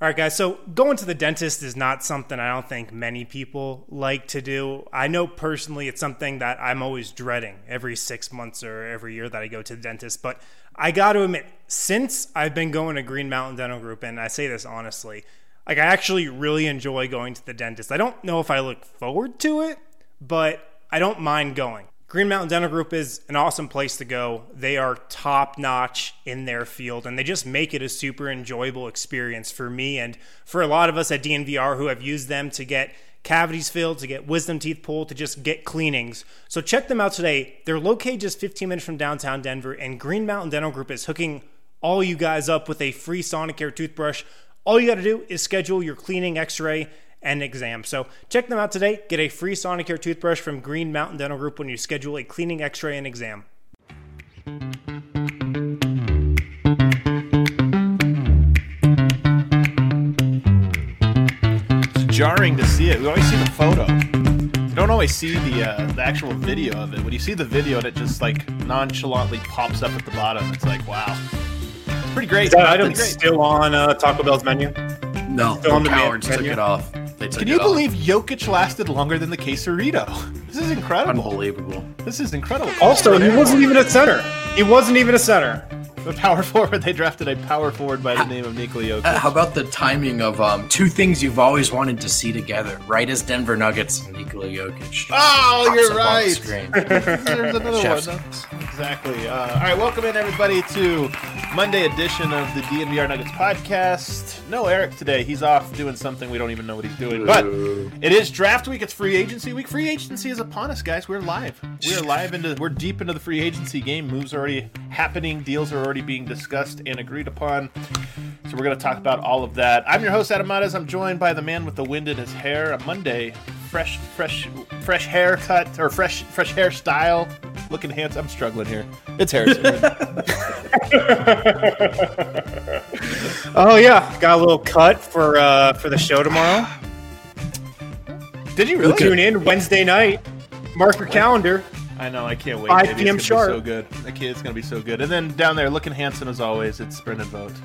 All right, guys. So going to the dentist is not something I don't think many people like to do. I know personally it's something that I'm always dreading every six months or every year that I go to the dentist. But I got to admit, since I've been going to Green Mountain Dental Group, and I say this honestly, like I actually really enjoy going to the dentist. I don't know if I look forward to it, but I don't mind going. Green Mountain Dental Group is an awesome place to go. They are top notch in their field and they just make it a super enjoyable experience for me and for a lot of us at DNVR who have used them to get cavities filled, to get wisdom teeth pulled, to just get cleanings. So check them out today. They're located just 15 minutes from downtown Denver and Green Mountain Dental Group is hooking all you guys up with a free Sonicare toothbrush. All you got to do is schedule your cleaning x-ray and exam. So check them out today. Get a free Sonicare toothbrush from Green Mountain Dental Group when you schedule a cleaning, X-ray, and exam. It's jarring to see it. We always see the photo. You don't always see the uh, the actual video of it. When you see the video, and it just like nonchalantly pops up at the bottom. It's like, wow, it's pretty great. Is that item still on uh, Taco Bell's menu? No, Still the the man- cowards took it off. They took Can it you off. believe Jokic lasted longer than the quesarito? This is incredible. Unbelievable. This is incredible. Also, he wasn't even a center. He wasn't even a center. The power forward. They drafted a power forward by the name of Nikola Jokic. Uh, how about the timing of um, two things you've always wanted to see together? Right as Denver Nuggets and Nikola Jokic. Oh, you're up on the right. There's another Chef's one. Exactly. Uh, all right, welcome in everybody to Monday edition of the DNVR Nuggets podcast. No Eric today. He's off doing something we don't even know what he's doing. But it is draft week. It's free agency week. Free agency is upon us, guys. We're live. We are live into. We're deep into the free agency game. Moves are already happening. Deals are already being discussed and agreed upon. So we're going to talk about all of that. I'm your host Adam Mares. I'm joined by the man with the wind in his hair. A Monday, fresh, fresh, fresh haircut or fresh, fresh hairstyle. Looking handsome. I'm struggling here. It's Harrison. Oh yeah, got a little cut for uh, for the show tomorrow. Did you really? Tune in Wednesday night. Mark your calendar. I know. I can't wait. 5 baby. p.m. It's gonna sharp. Be so good. I can't, it's gonna be so good. And then down there, looking handsome as always, it's Brendan Vogt.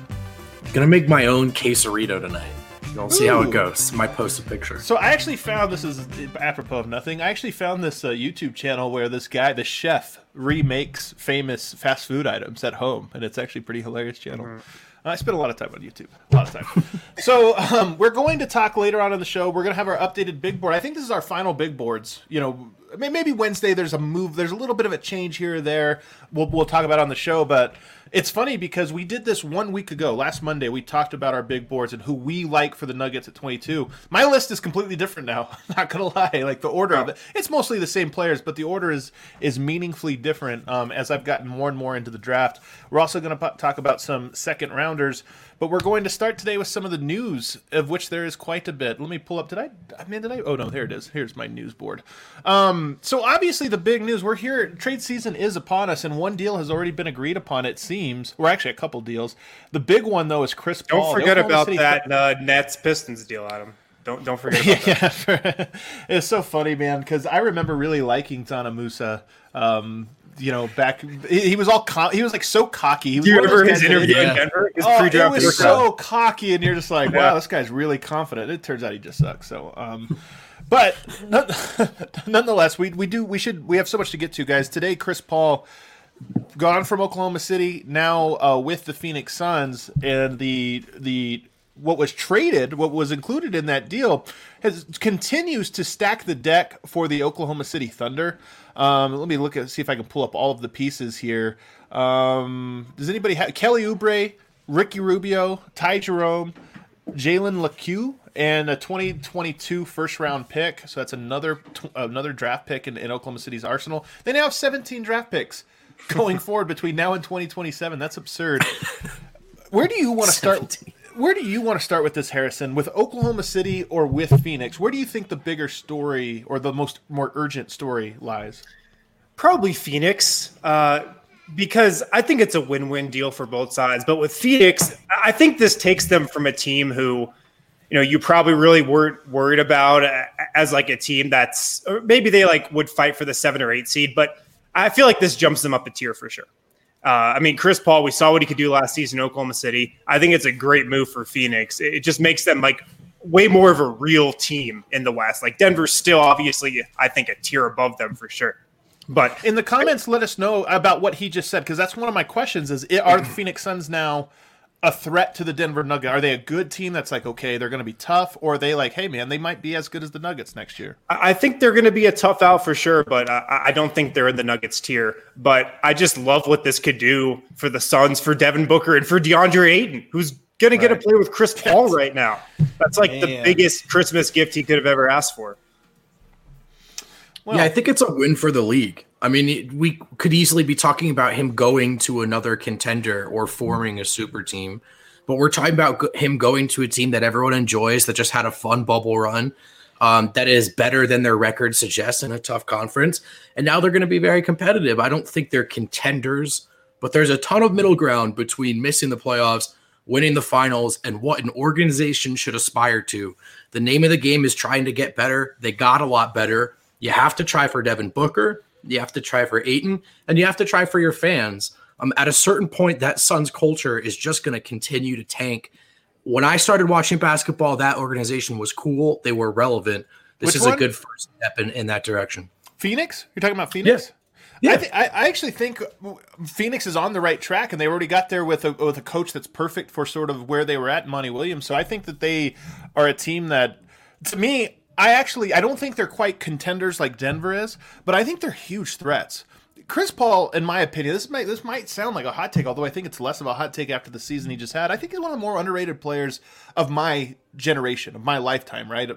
Gonna make my own quesarito tonight. We'll see how Ooh. it goes. Might post a picture. So I actually found this is apropos of nothing. I actually found this uh, YouTube channel where this guy, the chef, remakes famous fast food items at home, and it's actually a pretty hilarious channel. I spend a lot of time on YouTube, a lot of time. so um, we're going to talk later on in the show. We're going to have our updated big board. I think this is our final big boards. You know, may- maybe Wednesday there's a move. There's a little bit of a change here or there. We'll we'll talk about on the show, but. It's funny because we did this one week ago. Last Monday, we talked about our big boards and who we like for the Nuggets at 22. My list is completely different now. Not gonna lie, like the order of it, it's mostly the same players, but the order is is meaningfully different um, as I've gotten more and more into the draft. We're also going to talk about some second rounders, but we're going to start today with some of the news, of which there is quite a bit. Let me pull up. Did I? I mean, did I? Oh no, there it is. Here's my news board. Um, so obviously the big news. We're here. Trade season is upon us, and one deal has already been agreed upon. It seems, or actually a couple deals. The big one though is Chris Paul. Don't Paul. Forget about City that uh, Nets Pistons deal, Adam. Don't don't forget about that. yeah, it's so funny, man. Because I remember really liking Dzanan Musa. Um, you know, back he, he was all co- he was like so cocky. He was Do you one of those remember his interview in Denver? His Oh, it was so cocky, and you're just like, wow, this guy's really confident. It turns out he just sucks. So, um, but nonetheless, we we do we should we have so much to get to, guys. Today, Chris Paul gone from Oklahoma City, now uh, with the Phoenix Suns, and the the what was traded, what was included in that deal, has continues to stack the deck for the Oklahoma City Thunder. Um, let me look at see if I can pull up all of the pieces here. Um, does anybody have Kelly Oubre, Ricky Rubio, Ty Jerome, Jalen Lecque, and a 2022 first round pick? So that's another another draft pick in, in Oklahoma City's arsenal. They now have 17 draft picks going forward between now and 2027. That's absurd. Where do you want to start? 17. Where do you want to start with this, Harrison? With Oklahoma City or with Phoenix? Where do you think the bigger story or the most more urgent story lies? Probably Phoenix, uh, because I think it's a win-win deal for both sides. But with Phoenix, I think this takes them from a team who, you know, you probably really weren't worried about as like a team that's, maybe they like would fight for the seven or eight seed. But I feel like this jumps them up a tier for sure. Uh, I mean, Chris Paul, we saw what he could do last season in Oklahoma City. I think it's a great move for Phoenix. It just makes them like way more of a real team in the West. Like Denver's still obviously, I think, a tier above them for sure. But in the comments, let us know about what he just said because that's one of my questions: is are the Phoenix Suns now a threat to the Denver Nuggets? Are they a good team that's like okay, they're going to be tough, or are they like, hey man, they might be as good as the Nuggets next year? I think they're going to be a tough out for sure, but I don't think they're in the Nuggets tier. But I just love what this could do for the Suns, for Devin Booker, and for DeAndre Ayton, who's going to get to play with Chris Paul right now. That's like man. the biggest Christmas gift he could have ever asked for. Well, yeah, I think it's a win for the league. I mean, we could easily be talking about him going to another contender or forming a super team, but we're talking about him going to a team that everyone enjoys, that just had a fun bubble run, um, that is better than their record suggests in a tough conference. And now they're going to be very competitive. I don't think they're contenders, but there's a ton of middle ground between missing the playoffs, winning the finals, and what an organization should aspire to. The name of the game is trying to get better. They got a lot better you have to try for Devin Booker, you have to try for Ayton, and you have to try for your fans. Um, at a certain point, that Suns culture is just going to continue to tank. When I started watching basketball, that organization was cool. They were relevant. This Which is one? a good first step in, in that direction. Phoenix? You're talking about Phoenix? Yeah. I, th- I, I, actually think Phoenix is on the right track, and they already got there with a with a coach that's perfect for sort of where they were at, Monty Williams. So I think that they are a team that, to me, I actually I don't think they're quite contenders like Denver is, but I think they're huge threats. Chris Paul, in my opinion, this might this might sound like a hot take, although I think it's less of a hot take after the season he just had. I think he's one of the more underrated players of my generation, of my lifetime. Right?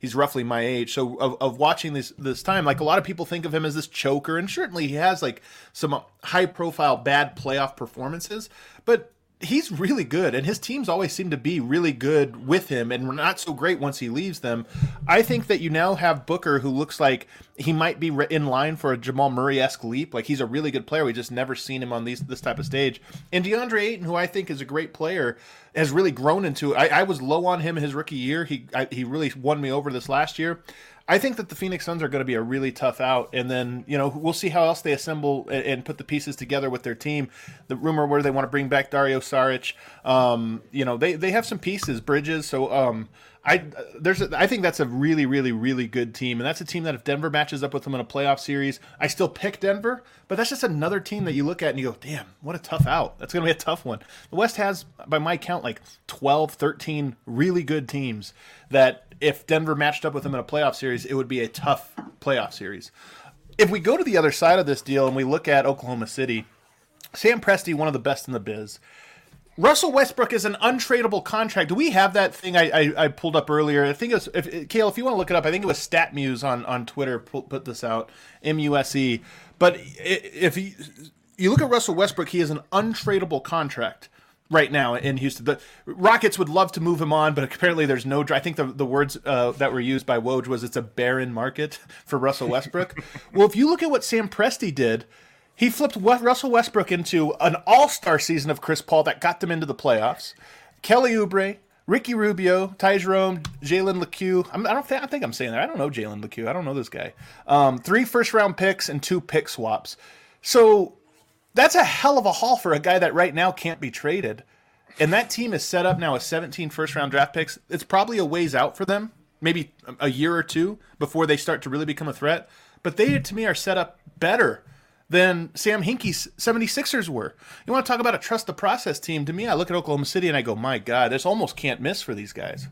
He's roughly my age, so of, of watching this this time, like a lot of people think of him as this choker, and certainly he has like some high profile bad playoff performances, but he's really good, and his teams always seem to be really good with him, and not so great once he leaves them. I think that you now have Booker, who looks like he might be in line for a Jamal Murray esque leap. Like he's a really good player. We just never seen him on these this type of stage. And DeAndre Ayton, who I think is a great player, has really grown into. I, I was low on him his rookie year. He I, he really won me over this last year. I think that the Phoenix Suns are going to be a really tough out, and then you know we'll see how else they assemble and, and put the pieces together with their team. The rumor where they want to bring back Dario Saric, um, you know they they have some pieces, Bridges. So um, I there's a, I think that's a really really really good team, and that's a team that if Denver matches up with them in a playoff series, I still pick Denver. But that's just another team that you look at and you go, damn, what a tough out. That's going to be a tough one. The West has, by my count, like 12, 13 really good teams that if Denver matched up with them in a playoff series, it would be a tough playoff series. If we go to the other side of this deal and we look at Oklahoma City, Sam Presti, one of the best in the biz. Russell Westbrook is an untradeable contract. Do we have that thing I, I, I pulled up earlier? I think it was, if, Kale, if you want to look it up, I think it was StatMuse on, on Twitter put, this out, M-U-S-E. But if you, you look at Russell Westbrook, he is an untradeable contract right now in Houston. The Rockets would love to move him on, but apparently there's no. I think the the words uh, that were used by Woj was it's a barren market for Russell Westbrook. well, if you look at what Sam Presti did, he flipped Russell Westbrook into an All Star season of Chris Paul that got them into the playoffs. Kelly Oubre. Ricky Rubio, Ty Jerome, Jalen Lecque. I'm, I don't think I think I'm saying that. I don't know Jalen Lecque. I don't know this guy. Um, three first round picks and two pick swaps. So that's a hell of a haul for a guy that right now can't be traded. And that team is set up now with 17 first round draft picks. It's probably a ways out for them, maybe a year or two before they start to really become a threat. But they, to me, are set up better than Sam Hinkie's 76ers were. You want to talk about a trust the process team? To me, I look at Oklahoma City and I go, my God, this almost can't miss for these guys.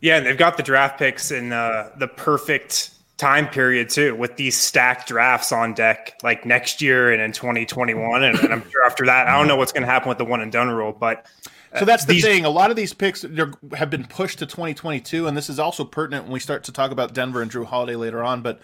Yeah, and they've got the draft picks in uh, the perfect time period too with these stacked drafts on deck like next year and in 2021 and, and i'm sure after that i don't know what's going to happen with the one and done rule but uh, so that's the these, thing. A lot of these picks have been pushed to 2022, and this is also pertinent when we start to talk about Denver and Jrue Holiday later on. But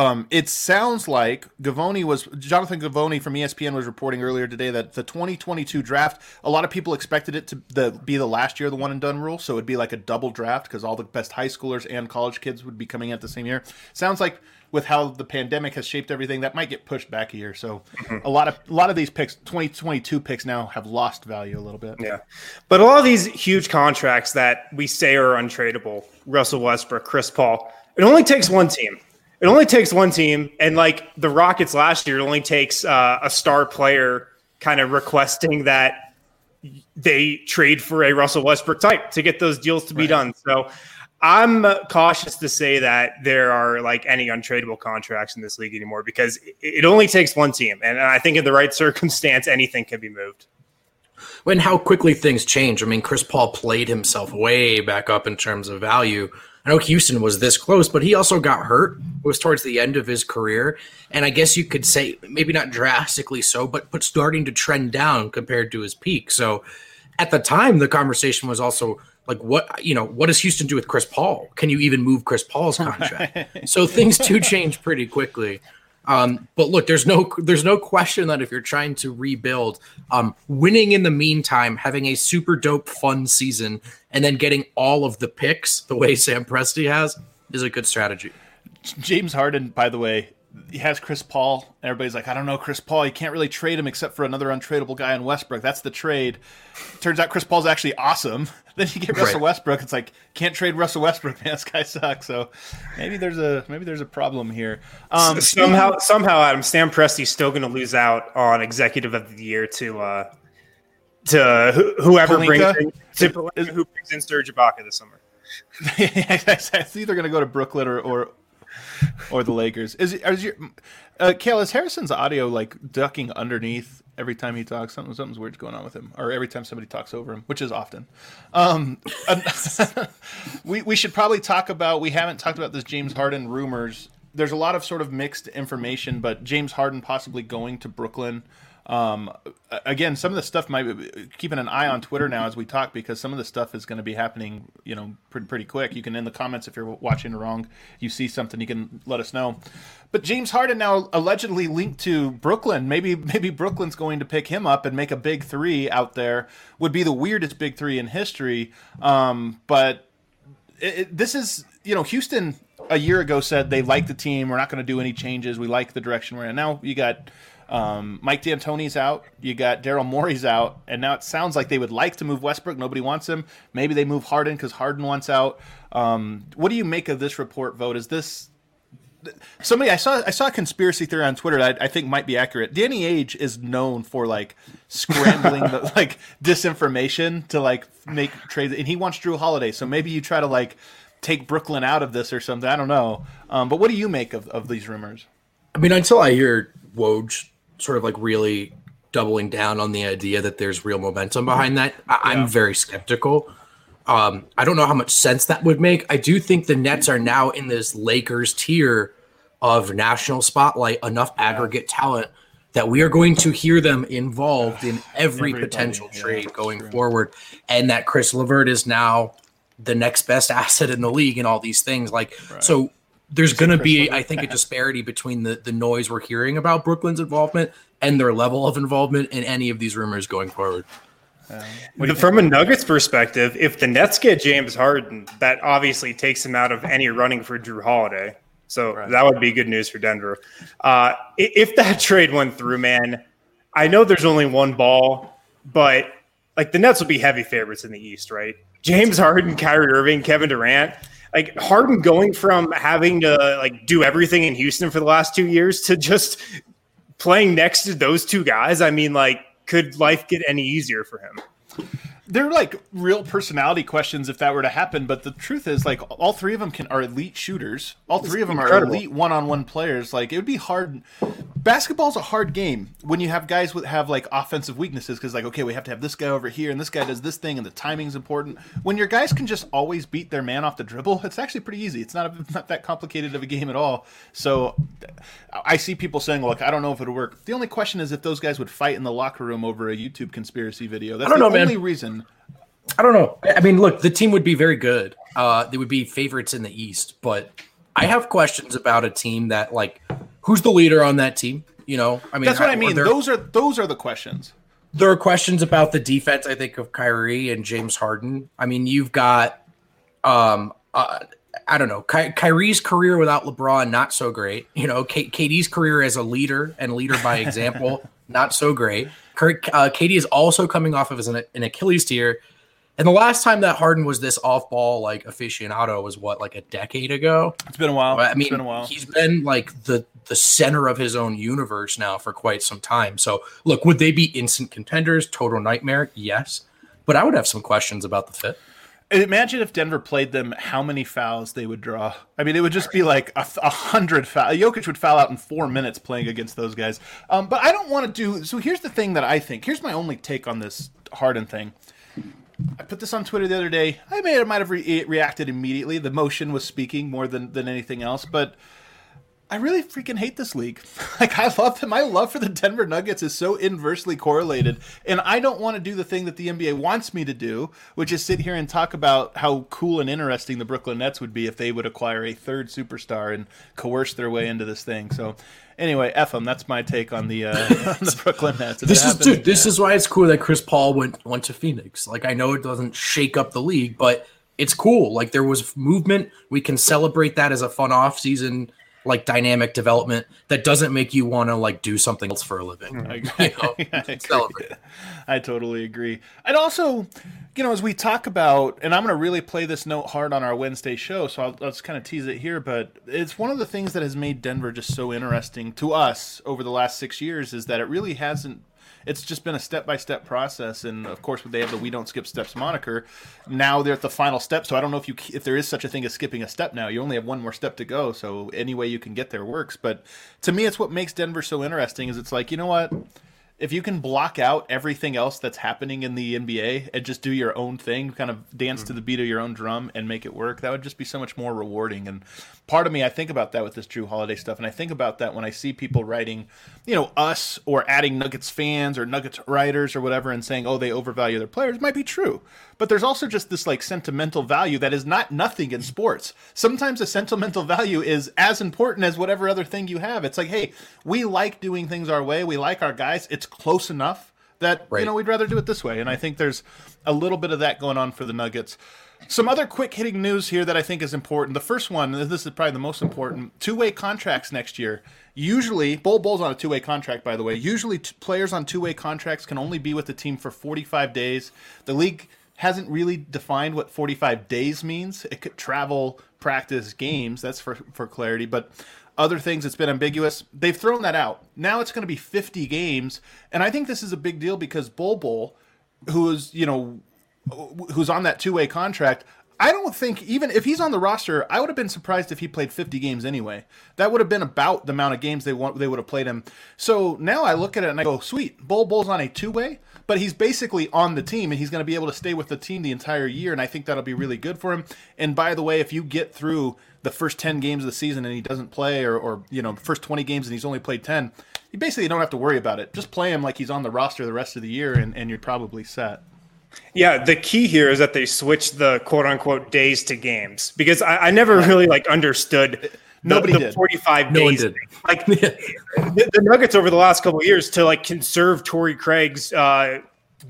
um, it sounds like Givony was Jonathan Givony from ESPN was reporting earlier today that the 2022 draft, a lot of people expected it to the, be the last year of the one and done rule, so it'd be like a double draft because all the best high schoolers and college kids would be coming at the same year. Sounds like with how the pandemic has shaped everything, that might get pushed back a year. So mm-hmm. a lot of a lot of these picks, 2022 picks now have lost value a little bit. Yeah, but a lot of these huge contracts that we say are untradeable, Russell Westbrook, Chris Paul, it only takes one team it only takes one team, and like the Rockets last year, it only takes uh, a star player kind of requesting that they trade for a Russell Westbrook type to get those deals to be right. done. So I'm cautious to say that there are like any untradeable contracts in this league anymore because it only takes one team. And I think in the right circumstance, anything can be moved. When how quickly things change. I mean, Chris Paul played himself way back up in terms of value. I know Houston was this close, but he also got hurt. It was towards the end of his career. And I guess you could say maybe not drastically so, but but starting to trend down compared to his peak. So at the time the conversation was also like what you know what does houston do with chris paul can you even move chris paul's contract so things do change pretty quickly um, but look there's no there's no question that if you're trying to rebuild um, winning in the meantime having a super dope fun season and then getting all of the picks the way sam presti has is a good strategy. James harden by the way he has Chris Paul. Everybody's like, I don't know, Chris Paul. You can't really trade him except for another untradeable guy in Westbrook. That's the trade. Turns out Chris Paul's actually awesome. then you get Russell right. Westbrook. It's like can't trade Russell Westbrook. Man, this guy sucks. So maybe there's a maybe there's a problem here. Um, somehow somehow Adam Sam Presti's still going to lose out on Executive of the Year to uh, to whoever brings in, to, who brings in Serge Ibaka this summer. it's either going to go to Brooklyn or, or or the Lakers. Is, is your uh, Kale? Is Harrison's audio like ducking underneath every time he talks? Something something's weird's going on with him, or every time somebody talks over him, which is often. Um, we we should probably talk about. We haven't talked about this James Harden rumors. There's a lot of sort of mixed information, but James Harden possibly going to Brooklyn. Um, again, some of the stuff might be keeping an eye on Twitter now as we talk because some of the stuff is going to be happening, you know, pretty, pretty quick. You can in the comments if you're watching wrong, you see something, you can let us know. But James Harden now allegedly linked to Brooklyn. Maybe maybe Brooklyn's going to pick him up and make a big three out there. Would be the weirdest big three in history. Um, but it, it, this is you know Houston a year ago said they like the team. We're not going to do any changes. We like the direction we're in. Now you got um, Mike D'Antoni's out. You got Daryl Morey's out, and now it sounds like they would like to move Westbrook. Nobody wants him. Maybe they move Harden because Harden wants out. Um, what do you make of this report vote? Is this somebody I saw? I saw a conspiracy theory on Twitter that I, I think might be accurate. Danny Ainge is known for like scrambling the like disinformation to like make trades, and he wants Jrue Holiday. So maybe you try to like take Brooklyn out of this or something. I don't know. Um, but what do you make of, of these rumors? I mean, until I hear Woj sort of like really doubling down on the idea that there's real momentum behind that, I- am very skeptical. Um, I don't know how much sense that would make. I do think the Nets are now in this Lakers tier of national spotlight, enough aggregate talent that we are going to hear them involved in every Everybody, potential trade yeah, going true. forward, and that Caris LeVert is now the next best asset in the league and all these things. Like right. so, there's going to be, I think, a disparity between the, the noise we're hearing about Brooklyn's involvement and their level of involvement in any of these rumors going forward. Um, from a Nuggets perspective, if the Nets get James Harden, that obviously takes him out of any running for Jrue Holiday. So right. that would be good news for Denver. Uh, if that trade went through, man, I know there's only one ball, but like the Nets will be heavy favorites in the East, right? James Harden, Kyrie Irving, Kevin Durant like Harden going from having to like do everything in Houston for the last two years to just playing next to those two guys. I mean, like, could life get any easier for him? They're like real personality questions if that were to happen. But the truth is, like, all three of them can are elite shooters. All three of them incredible. are elite one-on-one players. Like, it would be hard. Basketball's a hard game when you have guys with have like offensive weaknesses because, like, okay, we have to have this guy over here and this guy does this thing and the timing's important. When your guys can just always beat their man off the dribble, it's actually pretty easy. It's not a, not that complicated of a game at all. So, I see people saying, "Look, I don't know if it'll work." The only question is if those guys would fight in the locker room over a YouTube conspiracy video. That's I don't the know, only man. reason I don't know. I mean, look, the team would be very good. Uh, they would be favorites in the East, but I have questions about a team that like who's the leader on that team. You know, I mean, that's what I mean. Those are those are the questions. There are questions about the defense. I think of Kyrie and James Harden. I mean, you've got, um, uh, I don't know, Ky- Kyrie's career without LeBron not so great. You know, K- KD's career as a leader and leader by example not so great. Kurt, uh, KD is also coming off of an, an Achilles tear and the last time that Harden was this off-ball like aficionado was what like a decade ago. It's been a while. I mean, it's been a while. He's been like the the center of his own universe now for quite some time. So, look, would they be instant contenders? Total nightmare? Yes. But I would have some questions about the fit. Imagine if Denver played them, how many fouls they would draw. I mean, it would just be like a, a hundred fouls. Jokic would foul out in four minutes playing against those guys. Um, but I don't want to do. So here's the thing that I think. Here's my only take on this Harden thing. I put this on Twitter the other day. I may might have re- reacted immediately. The motion was speaking more than than anything else, but I really freaking hate this league. like I love them. My love for the Denver Nuggets is so inversely correlated, and I don't want to do the thing that the NBA wants me to do, which is sit here and talk about how cool and interesting the Brooklyn Nets would be if they would acquire a third superstar and coerce their way into this thing. So, anyway, f them. That's my take on the uh, on the Brooklyn Nets. If this is dude. This is why it's cool that Chris Paul went went to Phoenix. Like I know it doesn't shake up the league, but it's cool. Like there was movement. We can celebrate that as a fun off season like dynamic development that doesn't make you want to like do something else for a living. Mm-hmm. I, you know, I, I, totally agree. And also, you know, as we talk about, and I'm going to really play this note hard on our Wednesday show, so I'll, I'll just kind of tease it here. But it's one of the things that has made Denver just so interesting to us over the last six years is that it really hasn't it's just been a step by step process. And of course, with they have the "We Don't Skip Steps" moniker. Now they're at the final step, so I don't know if you if there is such a thing as skipping a step. Now you only have one more step to go, so any way you can get there works. But to me, it's what makes Denver so interesting. Is it's like you know what if you can block out everything else that's happening in the NBA and just do your own thing, kind of dance mm-hmm. to the beat of your own drum and make it work, that would just be so much more rewarding. And part of me, I think about that with this Jrue Holiday stuff, and I think about that when I see people writing, you know, us or adding Nuggets fans or Nuggets writers or whatever, and saying, "Oh, they overvalue their players." It might be true, but there's also just this like sentimental value that is not nothing in sports. Sometimes a sentimental value is as important as whatever other thing you have. It's like, hey, we like doing things our way. We like our guys. It's close enough that right. you know we'd rather do it this way. And I think there's a little bit of that going on for the Nuggets. Some other quick hitting news here that I think is important. The first one, this is probably the most important, two way contracts next year. Usually, Bol Bol's on a two way contract, by the way. Usually, t- players on two way contracts can only be with the team for 45 days. The league hasn't really defined what 45 days means. It could travel, practice, games. That's for, for clarity. But other things, it's been ambiguous. They've thrown that out. Now it's going to be 50 games. And I think this is a big deal because Bol Bol, who is, you know, who's on that two way contract, I don't think even if he's on the roster, I would have been surprised if he played 50 games anyway. That would have been about the amount of games they want they would have played him. So now I look at it and I go, sweet, Bol Bol's on a two way, but he's basically on the team and he's going to be able to stay with the team the entire year, and I think that'll be really good for him. And by the way, if you get through the first 10 games of the season and he doesn't play, or, or you know, first 20 games and he's only played 10, you basically don't have to worry about it. Just play him like he's on the roster the rest of the year, and, and you're probably set. Yeah, the key here is that they switched the quote unquote days to games because I, I never really like understood. Nobody the, did. 45 no days. Like the, the, Nuggets over the last couple years to like conserve Torrey Craig's uh,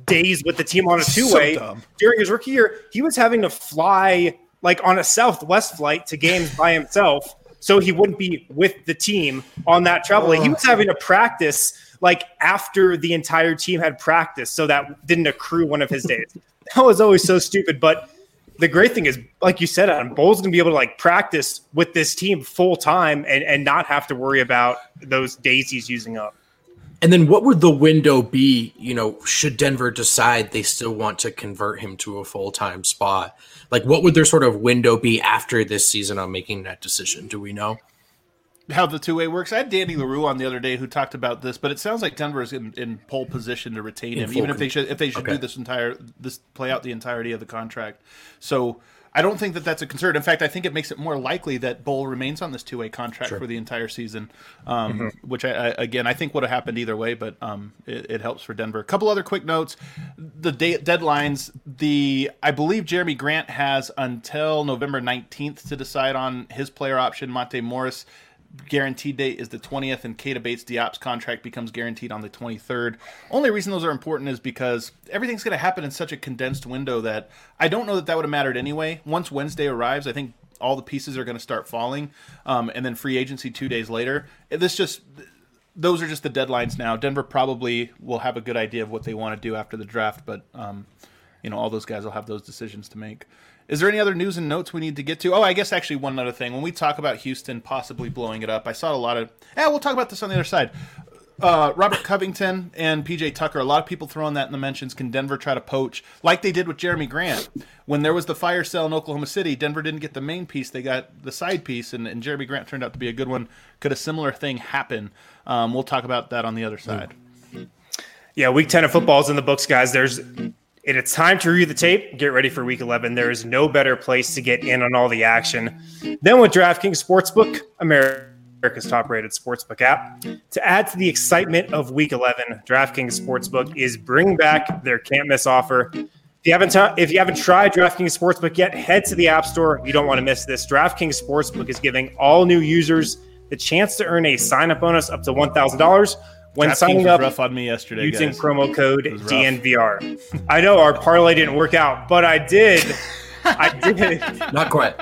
days with the team on a two way so during his rookie year, he was having to fly like on a Southwest flight to games by himself so he wouldn't be with the team on that travel. Oh. He was having to practice like after the entire team had practiced, so that didn't accrue one of his days. that was always so stupid. But the great thing is, like you said, Adam, Bol's gonna be able to like practice with this team full time and and not have to worry about those days he's using up. And then what would the window be, you know, should Denver decide they still want to convert him to a full time spot? Like, what would their sort of window be after this season on making that decision? Do we know? how the two way works. I had Danny Leroux on the other day who talked about this, but it sounds like Denver is in, in pole position to retain in him, even if they should if they should okay. do this entire this play out the entirety of the contract. So I don't think that that's a concern. In fact, I think it makes it more likely that Bol remains on this two way contract sure. for the entire season, um, mm-hmm. which I, I, again I think would have happened either way, but um, it, it, helps for Denver. A couple other quick notes: the day, deadlines. The I believe Jerami Grant has until November nineteenth to decide on his player option. Monte Morris guaranteed date is the 20th, and Keita Bates Diop's contract becomes guaranteed on the 23rd. Only reason those are important is because everything's going to happen in such a condensed window that I don't know that that would have mattered anyway. Once Wednesday arrives, I think all the pieces are going to start falling, um, and then free agency two days later. This just those are just the deadlines now. Denver probably will have a good idea of what they want to do after the draft, but um, you know all those guys will have those decisions to make. Is there any other news and notes we need to get to? Oh, I guess actually one other thing. When we talk about Houston possibly blowing it up, I saw a lot of. Yeah, we'll talk about this on the other side. Uh, Robert Covington and PJ Tucker. A lot of people throwing that in the mentions. Can Denver try to poach like they did with Jerami Grant when there was the fire sale in Oklahoma City? Denver didn't get the main piece; they got the side piece, and, and Jerami Grant turned out to be a good one. Could a similar thing happen? Um, we'll talk about that on the other side. Yeah, week ten of football is in the books, guys. There's it's time to review the tape. Get ready for week 11. There is no better place to get in on all the action than with DraftKings Sportsbook, America's top rated sportsbook app. To add to the excitement of week 11, DraftKings Sportsbook is bringing back their can't miss offer. If you haven't t- if you haven't tried DraftKings Sportsbook yet, head to the App Store. You don't want to miss this. DraftKings Sportsbook is giving all new users the chance to earn a sign up bonus up to $1,000 when signing up rough on me yesterday using guys. promo code DNVR. I know our parlay didn't work out, but I did. I did. Not quite.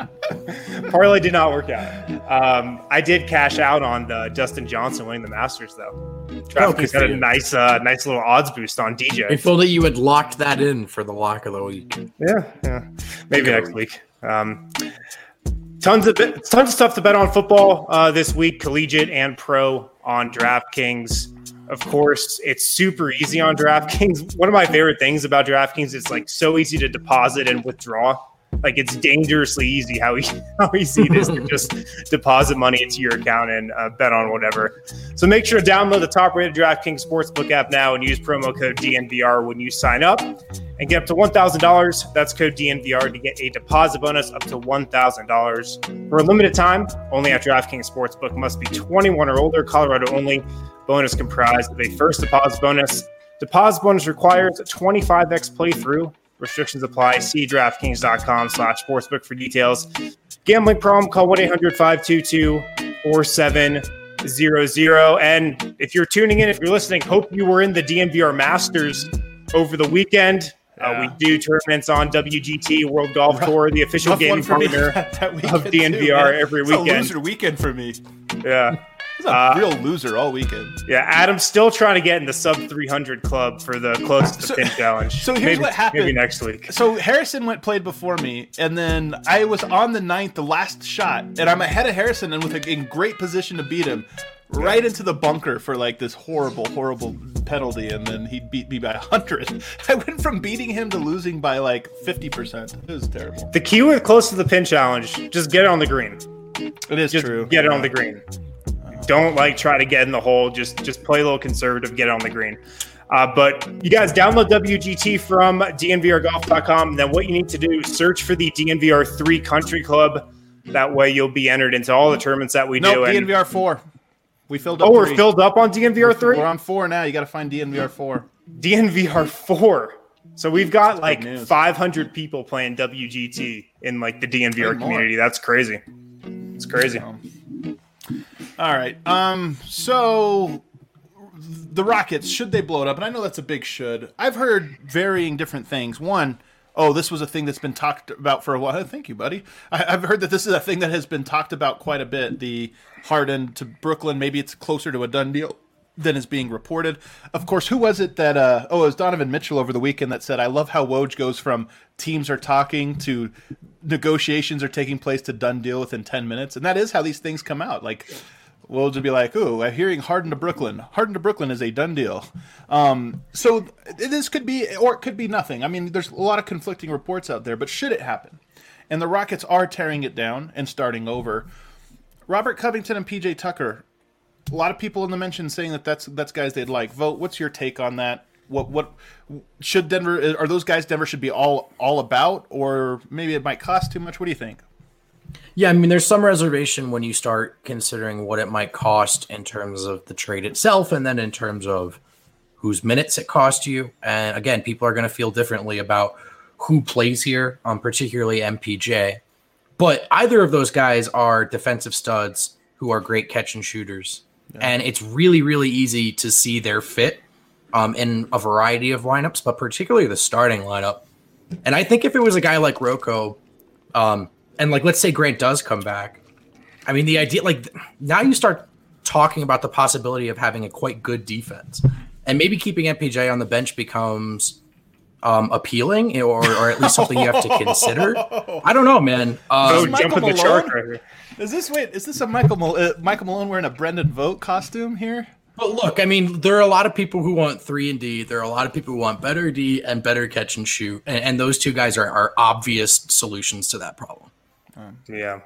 parlay did not work out. Um, I did cash out on the Dustin Johnson winning the Masters though. DraftKings oh, got a nice, uh, nice little odds boost on DJ. If only you had locked that in for the lock of the week. Yeah, yeah. Maybe next week. Um, tons of tons of stuff to bet on football uh, this week, collegiate and pro on DraftKings. Of course, it's super easy on DraftKings. One of my favorite things about DraftKings is like so easy to deposit and withdraw. Like it's dangerously easy how, how easy it is to just deposit money into your account and uh, bet on whatever. So make sure to download the top rated DraftKings Sportsbook app now and use promo code DNVR when you sign up and get up to $1,000. That's code DNVR to get a deposit bonus up to $1,000. For a limited time, only at DraftKings Sportsbook must be 21 or older, Colorado only. Bonus comprised of a first deposit bonus. Deposit bonus requires a 25x playthrough. Restrictions apply. See DraftKings.com slash sportsbook for details. Gambling problem, call 1-800-522-4700. And if you're tuning in, if you're listening, hope you were in the DNVR Masters over the weekend. Yeah. Uh, we do tournaments on WGT World Golf Tour, the official gaming partner of DNVR too, every it's weekend. A loser weekend for me. Yeah. He's a uh, real loser all weekend. Yeah, Adam's still trying to get in the sub 300 club for the closest so, pin challenge. So here's maybe, what happened. Maybe next week. So Harrison went played before me, and then I was on the ninth, the last shot, and I'm ahead of Harrison and with a, in great position to beat him. Right into the bunker for like this horrible, horrible penalty, and then he beat me by hundred. I went from beating him to losing by like fifty percent. It was terrible. The key with close to the pin challenge, just get it on the green. It is just true. Get it on the green don't like try to get in the hole. Just just play a little conservative, get on the green. Uh, but you guys download WGT from DNVRGolf.com. And then what you need to do, is search for the DNVR three Country Club. That way you'll be entered into all the tournaments that we nope, do. DNVR four. We filled up. Oh, we we're filled up on DNVR three. We're on four now. You got to find DNVR four. DNVR four. So we've got like 500 people playing WGT in like the DNVR community. That's crazy. It's crazy. All right. Um. So the Rockets should they blow it up? And I know that's a big should. I've heard varying different things. One, oh, this was a thing that's been talked about for a while. Thank you, buddy. I, have heard that this is a thing that has been talked about quite a bit. The Harden to Brooklyn. Maybe it's closer to a done deal than is being reported. Of course, who was it that? Uh, oh, it was Donovan Mitchell over the weekend that said, "I love how Woj goes from teams are talking to negotiations are taking place to done deal within ten minutes," and that is how these things come out. Like we'll just be like, "Ooh, I'm hearing Harden to Brooklyn. Harden to Brooklyn is a done deal." Um, so this could be, or it could be nothing. I mean, there's a lot of conflicting reports out there, but should it happen, and the Rockets are tearing it down and starting over, Robert Covington and PJ Tucker, a lot of people in the mention saying that that's that's guys they'd like. Vote. What's your take on that? What what should Denver? Are those guys Denver should be all all about, or maybe it might cost too much? What do you think? Yeah, I mean, there's some reservation when you start considering what it might cost in terms of the trade itself, and then in terms of whose minutes it cost you. And again, people are going to feel differently about who plays here, um, particularly MPJ. But either of those guys are defensive studs who are great catch and shooters, yeah. and it's really, really easy to see their fit um, in a variety of lineups, but particularly the starting lineup. And I think if it was a guy like Rocco, um, and like let's say Grant does come back, I mean the idea like now you start talking about the possibility of having a quite good defense, and maybe keeping MPJ on the bench becomes um, appealing or, or at least something you have to consider. I don't know, man. Um, oh, jumping the shark right here. Is this wait? Is this a Michael Mal- uh, Michael Malone wearing a Brendan Vogt costume here? But look, I mean, there are a lot of people who want three and D. There are a lot of people who want better D and better catch and shoot, and, and those two guys are, are obvious solutions to that problem. Yeah.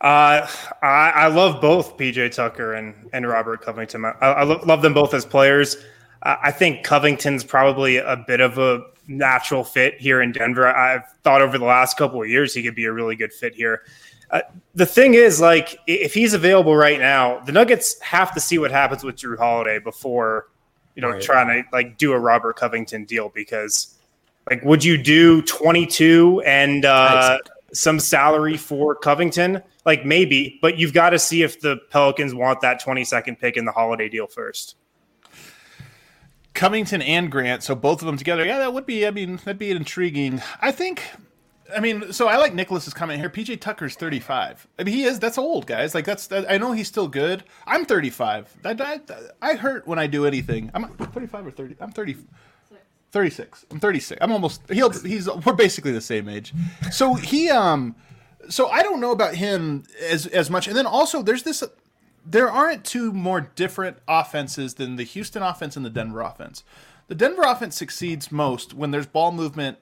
Uh, I, I, love both PJ Tucker and, and Robert Covington. I, I love them both as players. I think Covington's probably a bit of a natural fit here in Denver. I've thought over the last couple of years he could be a really good fit here. Uh, the thing is, like, if he's available right now, the Nuggets have to see what happens with Jrue Holiday before, you know, right. trying to like do a Robert Covington deal because, like, would you do 22 and uh, some salary for Covington? Like, maybe, but you've got to see if the Pelicans want that 22nd pick in the Holiday deal first. Covington and Grant, so both of them together. Yeah, that would be. I mean, that'd be intriguing. I think I mean, so I like Nicholas's comment here. PJ Tucker's 35. I mean, he is. That's old, guys. Like that's. I know he's still good. I'm 35. I, I, I hurt when I do anything. I'm 35 or 30. I'm 30. 36. I'm 36. I'm almost. He'll. He's. We're basically the same age. So he. Um. So I don't know about him as as much. And then also, there's this. There aren't two more different offenses than the Houston offense and the Denver offense. The Denver offense succeeds most when there's ball movement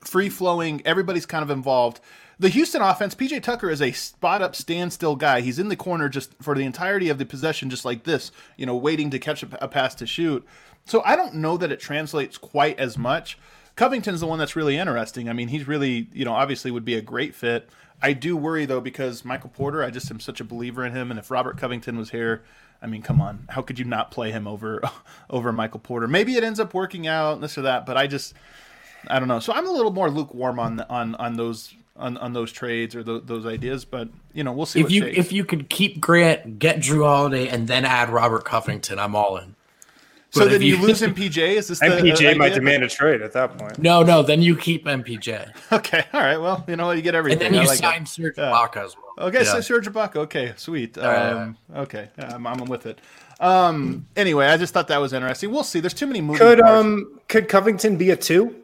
free flowing. Everybody's kind of involved. The Houston offense, PJ Tucker is a spot up, standstill guy. He's in the corner just for the entirety of the possession, just like this, you know, waiting to catch a, a pass to shoot. So I don't know that it translates quite as much. Covington's the one that's really interesting. I mean, he's really, you know, obviously would be a great fit. I do worry though because Michael Porter, I just am such a believer in him, and if Robert Covington was here, I mean, come on, how could you not play him over over Michael Porter? Maybe it ends up working out, this or that, but I just I don't know. So I'm a little more lukewarm on on on those on, on those trades or those, those ideas, but you know we'll see. If you shakes. if you could keep Grant, get Jrue Holiday, and then add Robert Covington, I'm all in. So but then you, you lose MPJ. Is this MPJ might demand a trade at that point? No, no. Then you keep MPJ. Okay, all right. Well, you know you get everything. And then you like sign Serge Ibaka as well. Okay, yeah. so Serge Ibaka. Okay, sweet. Um, okay, I'm, I'm with it. Um, anyway, I just thought that was interesting. We'll see. There's too many moving could parts. um could Covington be a two?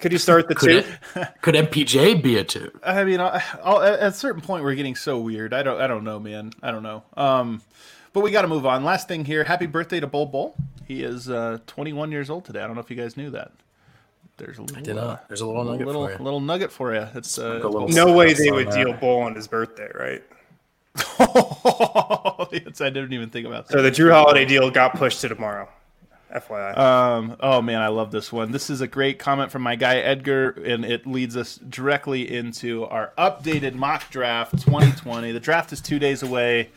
Could you start the could two? It, could MPJ be a two? I mean, I'll, I'll, at a certain point, we're getting so weird. I don't, I don't know, man. I don't know. Um, but we got to move on. Last thing here. Happy birthday to Bol Bol. He is uh, 21 years old today. I don't know if you guys knew that. There's a little. I did not. There's a little nugget little, for you. Little nugget for you. It's uh, no way they would deal Bol on his birthday, right? yes, I didn't even think about that. So the Jrue Holiday deal got pushed to tomorrow. FYI. Um, oh man, I love this one. This is a great comment from my guy Edgar, and it leads us directly into our updated mock draft 2020. the draft is two days away,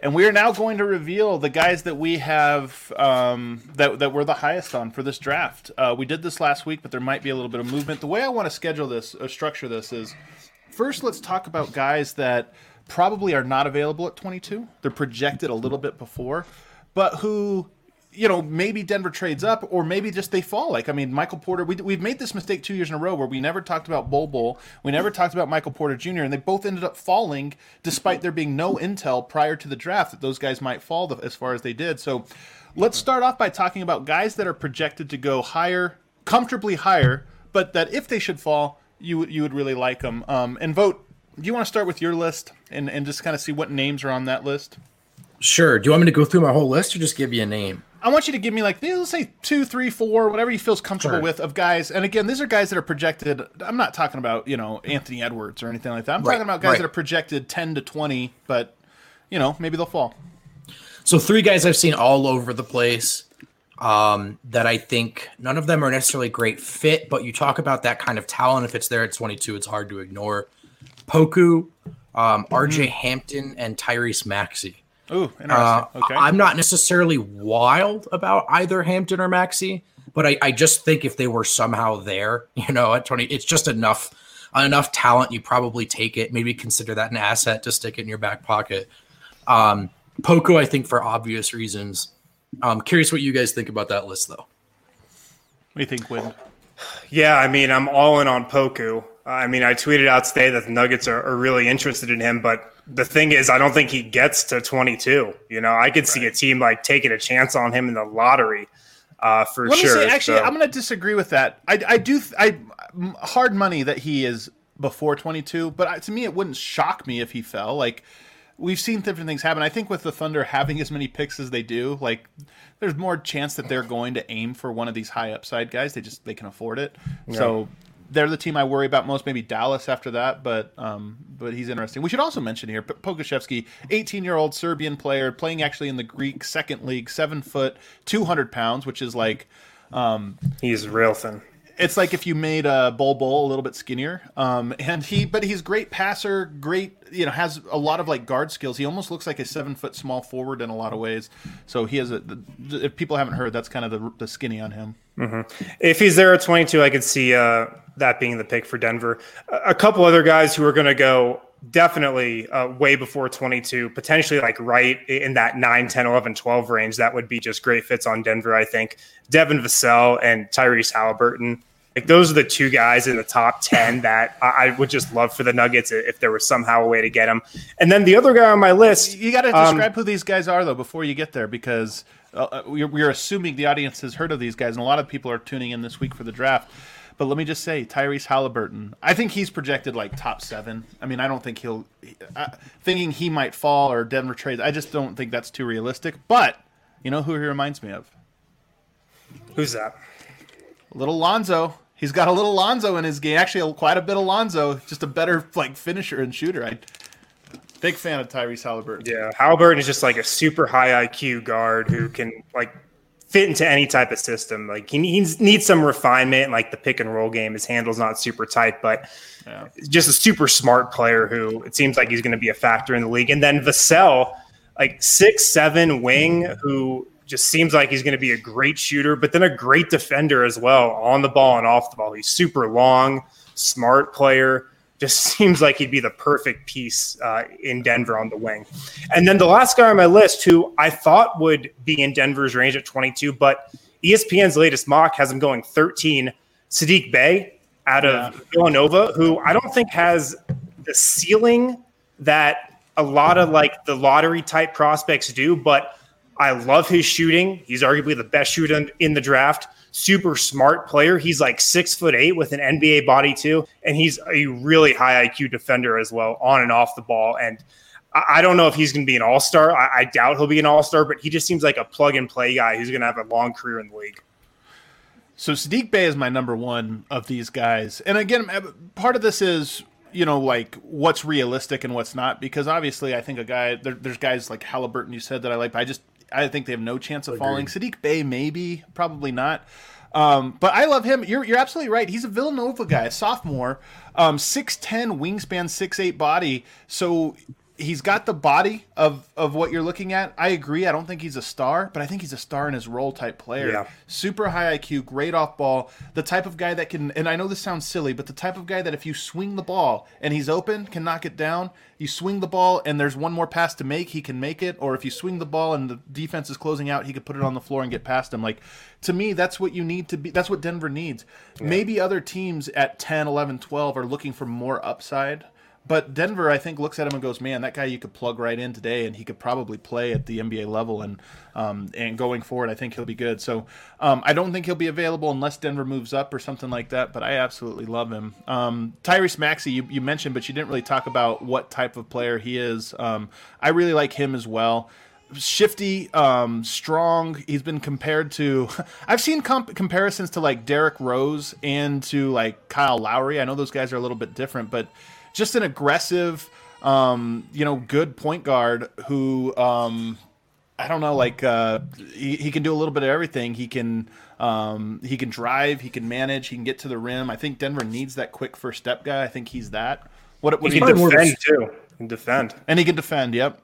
and we are now going to reveal the guys that we have um, that that we're the highest on for this draft. Uh, we did this last week, but there might be a little bit of movement. The way I want to schedule this or structure this is first, let's talk about guys that probably are not available at 22. They're projected a little bit before, but who you know, maybe Denver trades up, or maybe just they fall. Like, I mean, Michael Porter, we, we've made this mistake two years in a row where we never talked about Bol Bol, we never talked about Michael Porter Jr., and they both ended up falling despite there being no intel prior to the draft that those guys might fall as far as they did. So let's start off by talking about guys that are projected to go higher, comfortably higher, but that if they should fall, you, you would really like them. Um, and vote, do you want to start with your list and, and just kind of see what names are on that list? Sure. Do you want me to go through my whole list or just give you a name? I want you to give me like let's say two, three, four, whatever you feels comfortable sure. with of guys. And again, these are guys that are projected. I'm not talking about you know Anthony Edwards or anything like that. I'm right. talking about guys right. that are projected ten to twenty, but you know maybe they'll fall. So three guys I've seen all over the place um, that I think none of them are necessarily great fit, but you talk about that kind of talent. If it's there at 22, it's hard to ignore. Poku, um, mm-hmm. RJ Hampton, and Tyrese Maxey. Ooh, interesting. Uh, okay. I'm not necessarily wild about either Hampton or Maxey, but I, I just think if they were somehow there, you know, at 20, it's just enough enough talent. You probably take it. Maybe consider that an asset to stick it in your back pocket. Um, Poku, I think, for obvious reasons. I'm curious what you guys think about that list, though. What do you think, Win? Yeah, I mean, I'm all in on Poku. I mean, I tweeted out today that the Nuggets are, are really interested in him, but the thing is, I don't think he gets to 22. You know, I could right. see a team like taking a chance on him in the lottery. uh, for Let sure. Me say, actually, so. I'm going to disagree with that. I, I do I hard money that he is before 22, but to me, it wouldn't shock me if he fell. Like we've seen different things happen. I think with the Thunder having as many picks as they do, like there's more chance that they're going to aim for one of these high upside guys. They just they can afford it. Yeah. So they're the team I worry about most. Maybe Dallas after that, but um, but he's interesting. We should also mention here Pokusevski, 18 year old Serbian player playing actually in the Greek second league, seven foot, 200 pounds, which is like um, he's real thin it's like if you made a Bol Bol a little bit skinnier. Um, and he, but he's great passer, great, you know, has a lot of like guard skills. He almost looks like a seven foot small forward in a lot of ways. So he has a. If people haven't heard, that's kind of the, the skinny on him. Mm-hmm. If he's there at 22, I could see uh, that being the pick for Denver. A couple other guys who are going to go definitely uh, way before 22, potentially like right in that 9, 10, 11, 12 range. That would be just great fits on Denver, I think. Devin Vassell and Tyrese Halliburton. Like those are the two guys in the top 10 that I would just love for the Nuggets if there was somehow a way to get them. And then the other guy on my list. You got to describe um, who these guys are, though, before you get there, because uh, we're, we're assuming the audience has heard of these guys, and a lot of people are tuning in this week for the draft. But let me just say, Tyrese Halliburton. I think he's projected like top seven. I mean, I don't think he'll. Uh, thinking he might fall or Denver trades. I just don't think that's too realistic. But you know who he reminds me of? Who's that? Little Lonzo. He's got a little Lonzo in his game. Actually, quite a bit of Lonzo. Just a better like finisher and shooter. I big fan of Tyrese Halliburton. Yeah, Halliburton is just like a super high IQ guard who can like fit into any type of system. Like he needs needs some refinement, like the pick and roll game. His handle's not super tight, but yeah. just a super smart player who it seems like he's going to be a factor in the league. And then Vassell, like six seven wing, who just seems like he's going to be a great shooter, but then a great defender as well on the ball and off the ball. He's super long, smart player just seems like he'd be the perfect piece uh, in Denver on the wing. And then the last guy on my list, who I thought would be in Denver's range at 22, but ESPN's latest mock has him going 13. Saddiq Bey out of yeah. Villanova, who I don't think has the ceiling that a lot of like the lottery type prospects do, but I love his shooting. He's arguably the best shooter in the draft super smart player. He's like six foot eight with an NBA body too, and he's a really high IQ defender as well, on and off the ball. And I don't know if he's going to be an all star. I, I, doubt he'll be an all star, but he just seems like a plug and play guy who's going to have a long career in the league. So Saddiq Bey is my number one of these guys, and again, uh, part of this is you know like what's realistic and what's not because obviously I think a guy there, there's guys like Halliburton you said that I like, but I just I think they have no chance of Agreed. falling. Saddiq Bey, maybe, probably not. Um, but I love him. You're, you're absolutely right. He's a Villanova guy, a sophomore, um, 6'10, wingspan, six eight body. So he's got the body of of what you're looking at. I agree. I don't think he's a star, but I think he's a star in his role type player. Yeah. Super high IQ, great off ball. The type of guy that can and I know this sounds silly, but the type of guy that if you swing the ball and he's open, can knock it down. You swing the ball and there's one more pass to make, he can make it. Or if you swing the ball and the defense is closing out, he could put it on the floor and get past him. Like to me, that's what you need to be that's what Denver needs. Yeah. Maybe other teams at 10, 11, 12 are looking for more upside but Denver, I think, looks at him and goes, "Man, that guy you could plug right in today, and he could probably play at the NBA level." And um, and going forward, I think he'll be good. So um, I don't think he'll be available unless Denver moves up or something like that. But I absolutely love him. Um, Tyrese Maxey, you, you mentioned, but you didn't really talk about what type of player he is. Um, I really like him as well shifty, um, strong. He's been compared to. I've seen comp- comparisons to like Derrick Rose and to like Kyle Lowry. I know those guys are a little bit different, but just an aggressive, um, you know, good point guard who um, I don't know, like uh, he, he can do a little bit of everything. He can um, he can drive, he can manage, he can get to the rim. I think Denver needs that quick first step guy. I think he's that. What, what he can defend too. Can defend and he can defend. Yep.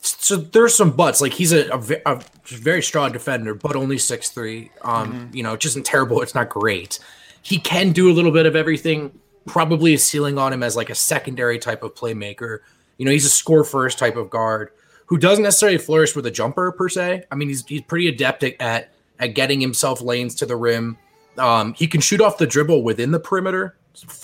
So there's some buts. Like he's a, a, a very strong defender, but only six three. Um, mm-hmm. you know, it isn't terrible. It's not great. He can do a little bit of everything probably a ceiling on him as like a secondary type of playmaker. You know, he's a score first type of guard who doesn't necessarily flourish with a jumper per se. I mean, he's he's pretty adept at at getting himself lanes to the rim. Um, he can shoot off the dribble within the perimeter,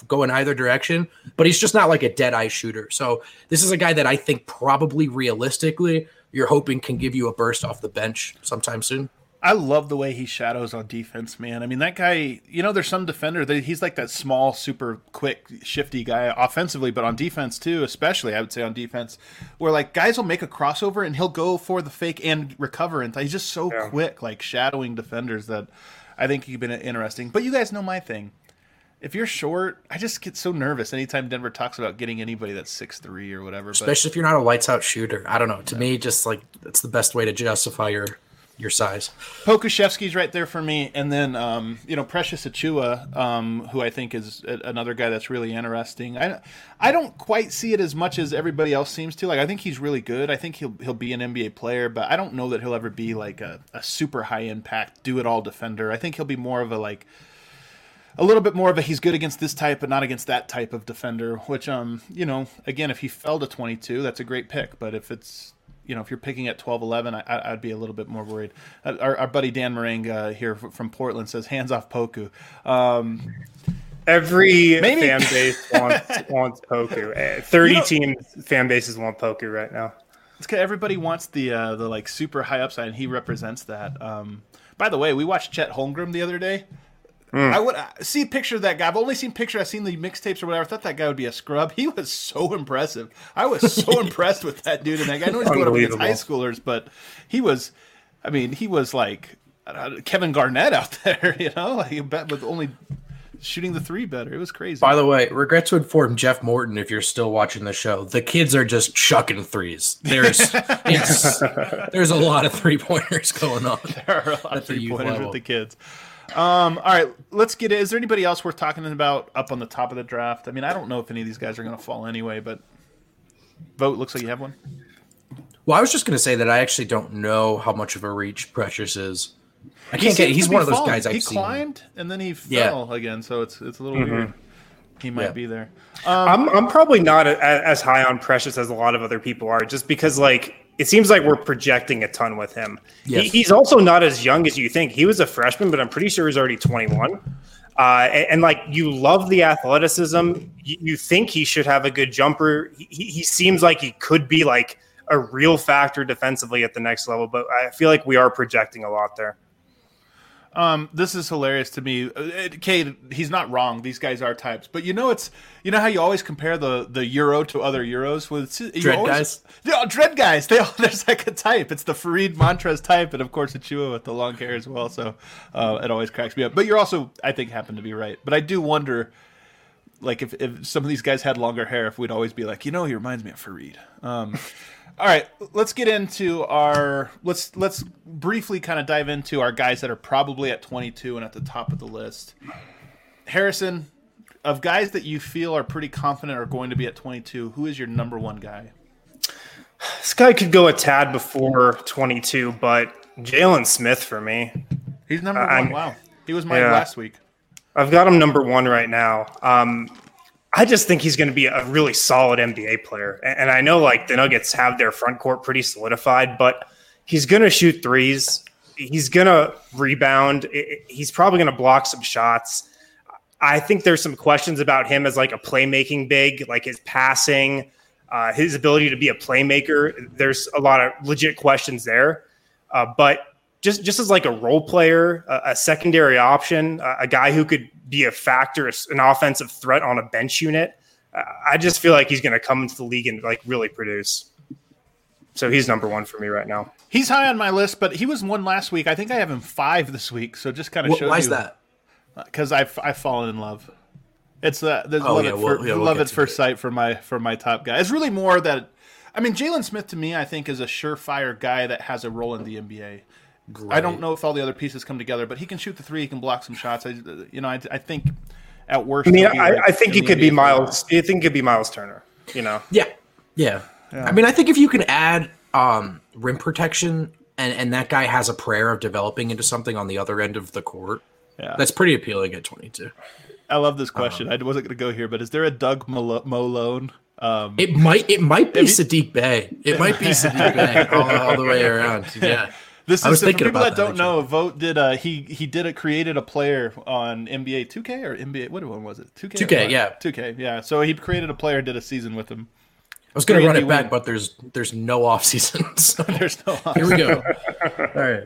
go in either direction, but he's just not like a dead eye shooter. So this is a guy that I think probably realistically you're hoping can give you a burst off the bench sometime soon. I love the way he shadows on defense, man. I mean, that guy, you know, there's some defender that he's like that small, super quick, shifty guy offensively, but on defense too, especially, I would say on defense, where like guys will make a crossover and he'll go for the fake and recover. And he's just so yeah. quick, like shadowing defenders that I think he's been interesting. But you guys know my thing. If you're short, I just get so nervous anytime Denver talks about getting anybody that's six three or whatever. Especially but, if you're not a lights out shooter. I don't know. To yeah. me, just like that's the best way to justify your your size. Pokusevski's right there for me, and then um, you know Precious Achiuwa, um, who I think is a, another guy that's really interesting. I I don't quite see it as much as everybody else seems to. Like I think he's really good. I think he'll he'll be an NBA player, but I don't know that he'll ever be like a, a super high impact do it all defender. I think he'll be more of a like a little bit more of a he's good against this type but not against that type of defender which um you know again if he fell to 22 that's a great pick but if it's you know, if you're picking at 12, 11, I, would be a little bit more worried. Uh, our, our buddy Dan Marang uh, here from Portland says, hands off Poku. Um, Every maybe. fan base wants, wants Poku. Eh, 30 you know, teams fan bases want Poku right now. It's because everybody wants the uh, the like super high upside, and he represents that. Um, by the way, we watched Chet Holmgren the other day. Mm. I would uh, see a picture of that guy. I've only seen picture. I've seen the mixtapes or whatever. I thought that guy would be a scrub. He was so impressive. I was so impressed with that dude and that guy. I know he's going up against high schoolers, but he was. I mean, he was like uh, Kevin Garnett out there. You know, like bet with only shooting the three better. It was crazy. By the way, regret to inform Jeff Morton if you're still watching the show. The kids are just chucking threes. There's there's a lot of three pointers going on. There are a lot of three pointers with the kids. Um, all right, let's get it. Is there anybody else worth talking about up on the top of the draft? I mean, I don't know if any of these guys are going to fall anyway, but Vogt looks like you have one. Well, I was just going to say that I actually don't know how much of a reach Precious is. I can't get. He's one of those falling. guys I've he seen. climbed and then he fell yeah. again, so it's it's a little mm-hmm. weird. He might yeah. be there. Um, I'm I'm probably not a, as high on Precious as a lot of other people are, just because like it seems like we're projecting a ton with him. Yes. He, he's also not as young as you think. He was a freshman, but I'm pretty sure he's already 21. Uh, and, and, like you love the athleticism, you, you, think he should have a good jumper. He, he seems like he could be like a real factor defensively at the next level, but I feel like we are projecting a lot there. Um, this is hilarious to me. Kate, uh, he's not wrong. These guys are types, but you know it's you know how you always compare the the euro to other euros with dread always, guys. Yeah, dread guys. They all, there's like a type. It's the Faried Montrezl type, and of course Achiuwa with the long hair as well. So uh, it always cracks me up. But you're also, I think, happen to be right. But I do wonder, like if if some of these guys had longer hair, if we'd always be like, you know, he reminds me of Faried. Um, all right, let's get into our let's let's briefly kind of dive into our guys that are probably at 22 and at the top of the list. Harrison, of guys that you feel are pretty confident are going to be at 22, who is your number one guy? This guy could go a tad before 22, but Jalen Smith for me. He's number one. I'm, wow, he was mine yeah, last week. I've got him number one right now. Um, I just think he's going to be a really solid NBA player. And I know like the Nuggets have their front court pretty solidified, but he's going to shoot threes. He's going to rebound. He's probably going to block some shots. I think there's some questions about him as like a playmaking big, like his passing, uh, his ability to be a playmaker. There's a lot of legit questions there. Uh, but just just as like a role player, a, a secondary option, a, a guy who could be a factor, an offensive threat on a bench unit. Uh, I just feel like he's going to come into the league and like really produce. So he's number one for me right now. He's high on my list, but he was one last week. I think I have him five this week. So just kind of shows you why is that? Because I've I've fallen in love. It's uh, there's oh, love yeah, at, we'll, yeah, we'll love at first it. sight for my for my top guy. It's really more that I mean Jalen Smith to me I think is a surefire guy that has a role in the NBA. Great. I don't know if all the other pieces come together, but he can shoot the three. He can block some shots. I, you know, I, I think at worst. I mean, I, I, think he could be Miles. I think it could be Miles Turner. You know. Yeah. yeah, yeah. I mean, I think if you can add um, rim protection, and and that guy has a prayer of developing into something on the other end of the court, yeah, that's pretty appealing at 22. I love this question. Um, I wasn't going to go here, but is there a Doug Malone? Um, it might. It might be Saddiq Bey. It might be Saddiq Bey all, all the way around. Yeah. This I was is thinking for people that, that don't know. Vogt did uh he he did a created a player on NBA 2K or NBA what one was it 2K 2K yeah 2K yeah so he created a player did a season with him. I was going to run it back, but there's there's no off season. So there's no. Off Here we go. All right.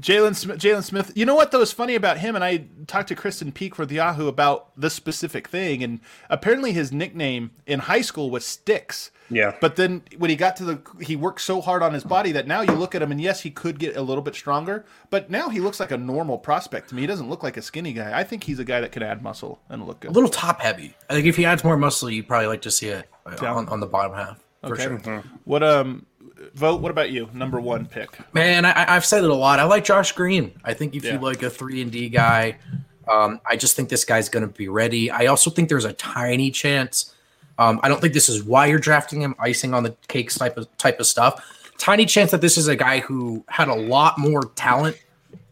Jalen Smith, Jalen Smith. You know what though is funny about him, and I talked to Krysten Peek for the Yahoo about this specific thing, and apparently his nickname in high school was Sticks. Yeah. But then when he got to the, he worked so hard on his body that now you look at him, and yes, he could get a little bit stronger, but now he looks like a normal prospect to me. He doesn't look like a skinny guy. I think he's a guy that can add muscle and look good. A little top heavy. I think if he adds more muscle, you'd probably like to see it on, on the bottom half for okay. sure. Mm-hmm. What um Vogt. What about you? Number one pick. Man, I, have said it a lot. I like Josh Green. I think if yeah. you like a three and D guy, um, I just think this guy's going to be ready. I also think there's a tiny chance. Um, I don't think this is why you're drafting him, icing on the cakes type of type of stuff. Tiny chance that this is a guy who had a lot more talent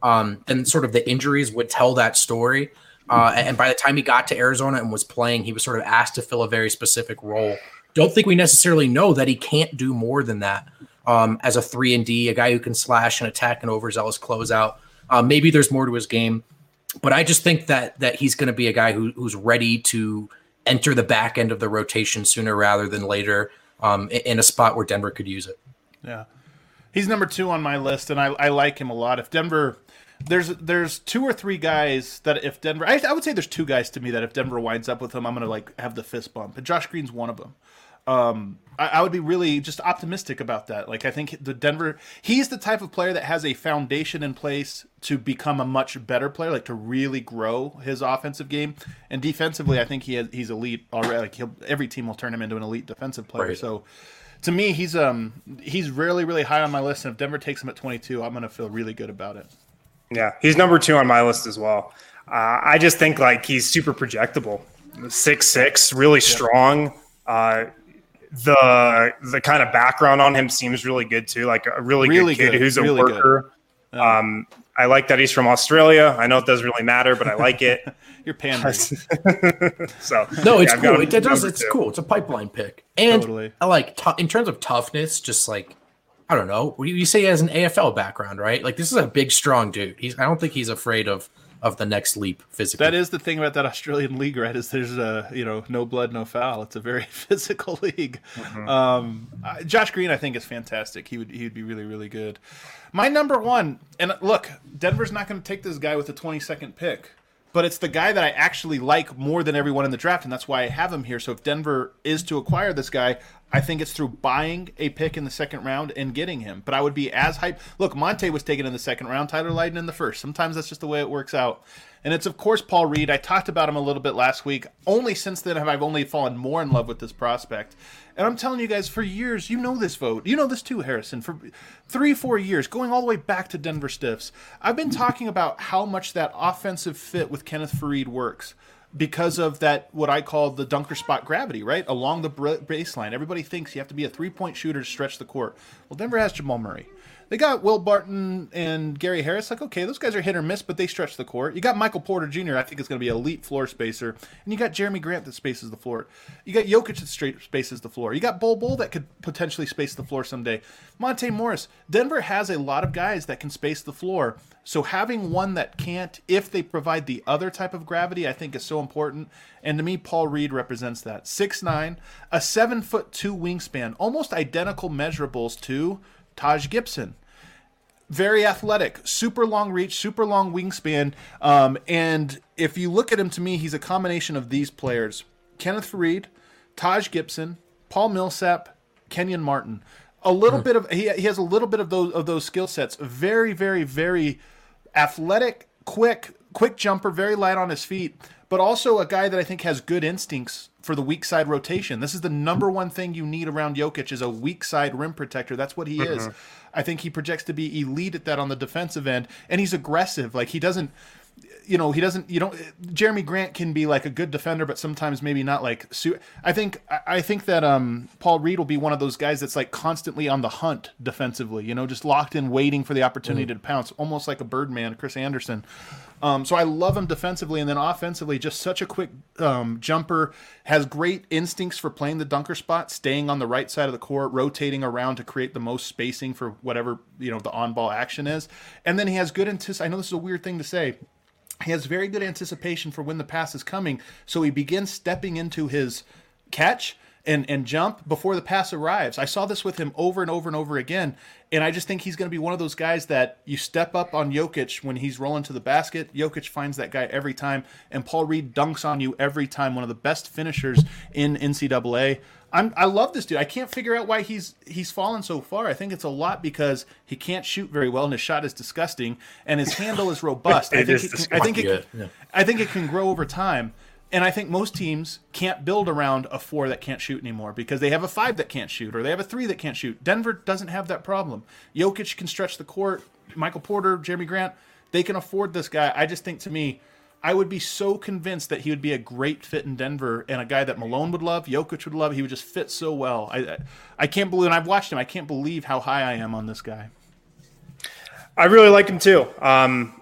um, than sort of the injuries would tell that story. Uh, and by the time he got to Arizona and was playing, he was sort of asked to fill a very specific role. Don't think we necessarily know that he can't do more than that um, as a three and D, a guy who can slash and attack and overzealous closeout. Uh, maybe there's more to his game, but I just think that that he's going to be a guy who, who's ready to enter the back end of the rotation sooner rather than later um, in a spot where Denver could use it. Yeah, he's number two on my list, and I, I like him a lot. If Denver there's there's two or three guys that if Denver, I, I, would say there's two guys to me that if Denver winds up with him, I'm gonna like have the fist bump. And Josh Green's one of them um, I, I, would be really just optimistic about that. Like I think the Denver, he's the type of player that has a foundation in place to become a much better player, like to really grow his offensive game. And defensively, I think he has, he's elite already. Like he'll, every team will turn him into an elite defensive player. Right. So to me, he's um he's really really high on my list. And if Denver takes him at 22, I'm gonna feel really good about it. Yeah, he's number two on my list as well. Uh, I just think like he's super projectable, six six, really strong. Uh, the the kind of background on him seems really good too. Like a really, really good kid good. who's a really worker. Um, I like that he's from Australia. I know it doesn't really matter, but I like it. You're pandering. so no, it's yeah, cool. It, it does. It's two. cool. It's a pipeline pick, and totally. I like t- in terms of toughness. Just like I don't know. You say he has an AFL background, right? Like this is a big, strong dude. He's. I don't think he's afraid of of the next leap physically. That is the thing about that Australian league, right? Is there's a you know no blood, no foul. It's a very physical league. Mm-hmm. Um, Josh Green, I think, is fantastic. He would he would be really really good. My number one, and look, Denver's not going to take this guy with the 22nd pick but it's the guy that I actually like more than everyone in the draft, and that's why I have him here. So if Denver is to acquire this guy, I think it's through buying a pick in the second round and getting him. But I would be as hype. Look, Monte was taken in the second round, Tyler Lydon in the first. Sometimes that's just the way it works out. And it's of course Paul Reed. I talked about him a little bit last week. Only since then have I only fallen more in love with this prospect. And I'm telling you guys, for years, you know this Vogt. You know this too, Harrison. For three, four years, going all the way back to Denver Stiffs, I've been talking about how much that offensive fit with Kenneth Faried works because of that what I call the dunker spot gravity, right? Along the baseline. Everybody thinks you have to be a three point shooter to stretch the court. Well, Denver has Jamal Murray. They got Will Barton and Gary Harris. Like, okay, those guys are hit or miss, but they stretch the court. You got Michael Porter Jr. I think is going to be elite floor spacer, and you got Jerami Grant that spaces the floor. You got Jokic that straight spaces the floor. You got Bol Bol that could potentially space the floor someday. Monte Morris. Denver has a lot of guys that can space the floor. So having one that can't, if they provide the other type of gravity, I think is so important. And to me, Paul Reed represents that. Six nine, a seven foot two wingspan, almost identical measurables to Taj Gibson very athletic, super long reach, super long wingspan. Um, and if you look at him, to me, he's a combination of these players: Kenneth Faried, Taj Gibson, Paul Millsap, Kenyon Martin. A little mm. bit of he, he has a little bit of those of those skill sets. Very, very, very athletic, quick, quick jumper, very light on his feet, but also a guy that I think has good instincts for the weak side rotation. This is the number one thing you need around Jokic is a weak side rim protector. That's what he mm-hmm. is. I think he projects to be elite at that on the defensive end, and he's aggressive. Like he doesn't you know he doesn't you know Jerami Grant can be like a good defender but sometimes maybe not like I think I think that um Paul Reed will be one of those guys that's like constantly on the hunt defensively you know just locked in waiting for the opportunity mm. to pounce almost like a birdman Chris Andersen. um, so I love him defensively, and then offensively, just such a quick um, jumper. Has great instincts for playing the dunker spot, staying on the right side of the court, rotating around to create the most spacing for whatever you know the on-ball action is. And then he has good anticipation. I know this is a weird thing to say. He has very good anticipation for when the pass is coming, so he begins stepping into his catch and and jump before the pass arrives. I saw this with him over and over and over again, and I just think he's going to be one of those guys that you step up on Jokic when he's rolling to the basket. Jokic finds that guy every time, and Paul Reed dunks on you every time. One of the best finishers in NCAA. I'm, I love this dude. I can't figure out why he's he's fallen so far. I think it's a lot because he can't shoot very well, and his shot is disgusting, and his handle is robust. I think it can, I think it, yeah. I think it can grow over time. And I think most teams can't build around a four that can't shoot anymore because they have a five that can't shoot or they have a three that can't shoot. Denver doesn't have that problem. Jokic can stretch the court. Michael Porter, Jerami Grant, they can afford this guy. I just think to me, I would be so convinced that he would be a great fit in Denver and a guy that Malone would love, Jokic would love. He would just fit so well. I I can't believe, and I've watched him. I can't believe how high I am on this guy. I really like him too. Um,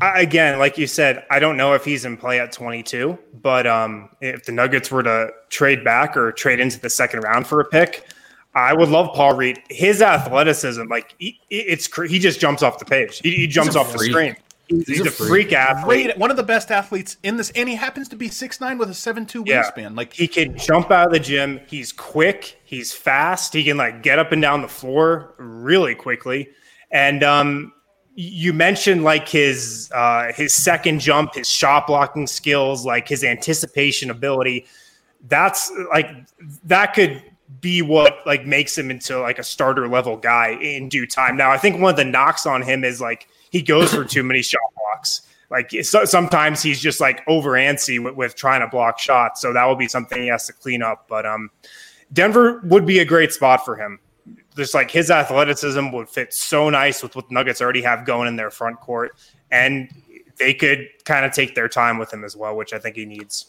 I, again, like you said, I don't know if he's in play at 22, but um, if the Nuggets were to trade back or trade into the second round for a pick, I would love Paul Reed. His athleticism, like he, it's he just jumps off the page. He, he jumps off freak. the screen. He's, he's a, a, freak, athlete. Great, one of the best athletes in this, and he happens to be six nine with a seven two yeah. wingspan. Like he can jump out of the gym. He's quick. He's fast. He can like get up and down the floor really quickly. And um, you mentioned like his uh, his second jump, his shot blocking skills, like his anticipation ability. That's like that could be what like makes him into like a starter level guy in due time. Now, I think one of the knocks on him is like he goes for too many shot blocks. Like so, sometimes he's just like over antsy with, with trying to block shots. So that will be something he has to clean up. But um, Denver would be a great spot for him just like his athleticism would fit so nice with what Nuggets already have going in their front court, and they could kind of take their time with him as well, which I think he needs.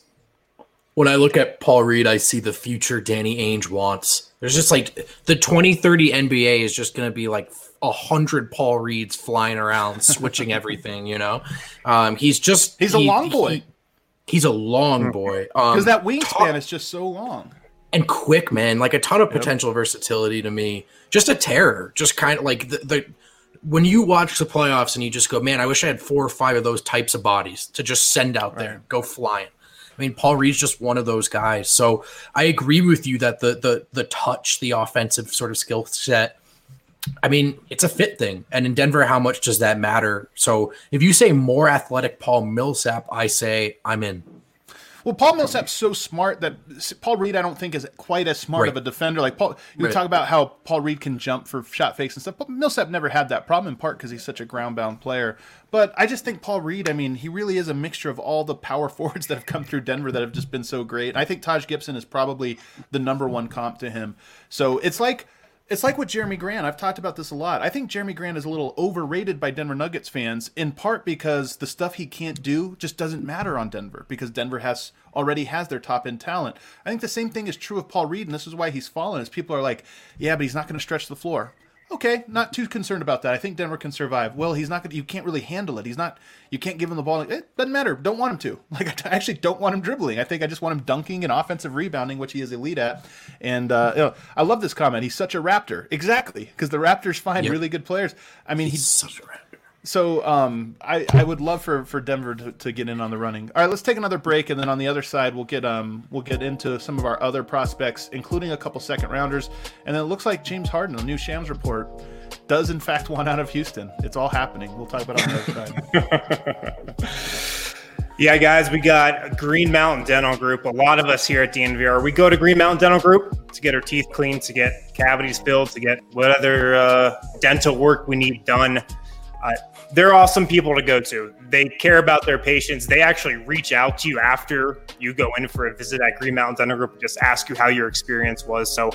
When I look at Paul Reed, I see the future Danny Ainge wants. There's just like the 2030 NBA is just going to be like a hundred Paul Reeds flying around, switching everything. You know, um, he's just he's a long boy. He, he's a long boy because um, that wingspan is just so long and quick, man. Like a ton of potential yep. versatility to me. Just a terror. Just kind of like the, the when you watch the playoffs and you just go, man, I wish I had four or five of those types of bodies to just send out right. there, go flying. I mean, Paul Reed's just one of those guys. So I agree with you that the the the touch, the offensive sort of skill set. I mean, it's a fit thing. And in Denver, how much does that matter? So if you say more athletic Paul Millsap, I say I'm in. Well, Paul Millsap's so smart that Paul Reed, I don't think, is quite as smart right. of a defender. Like Paul, you right. talk about how Paul Reed can jump for shot fakes and stuff. But Millsap never had that problem in part because he's such a ground bound player. But I just think Paul Reed, I mean, he really is a mixture of all the power forwards that have come through Denver that have just been so great. And I think Taj Gibson is probably the number one comp to him. So it's like it's like with Jerami Grant. I've talked about this a lot. I think Jerami Grant is a little overrated by Denver Nuggets fans, in part because the stuff he can't do just doesn't matter on Denver because Denver has already has their top end talent. I think the same thing is true of Paul Reed, and this is why he's fallen. Is people are like, yeah, but he's not going to stretch the floor okay, not too concerned about that. I think Denver can survive. Well, he's not going to, you can't really handle it. He's not, you can't give him the ball. It doesn't matter. Don't want him to. Like, I actually don't want him dribbling. I think I just want him dunking and offensive rebounding, which he is elite at. And, uh, you know, I love this comment. He's such a Raptor. Exactly. Because the Raptors find yep. really good players. I mean, he's, he's such a Raptor. So um, I, I would love for, for Denver to, to get in on the running. All right, let's take another break, and then on the other side, we'll get um we'll get into some of our other prospects, including a couple second rounders. And then it looks like James Harden, the new Shams report, does in fact want out of Houston. It's all happening. We'll talk about it on the other side. yeah, guys, we got Green Mountain Dental Group. A lot of us here at DNVR, we go to Green Mountain Dental Group to get our teeth cleaned, to get cavities filled, to get what other uh, dental work we need done. They're awesome people to go to. They care about their patients. They actually reach out to you after you go in for a visit at Green Mountain Dental Group, just ask you how your experience was. So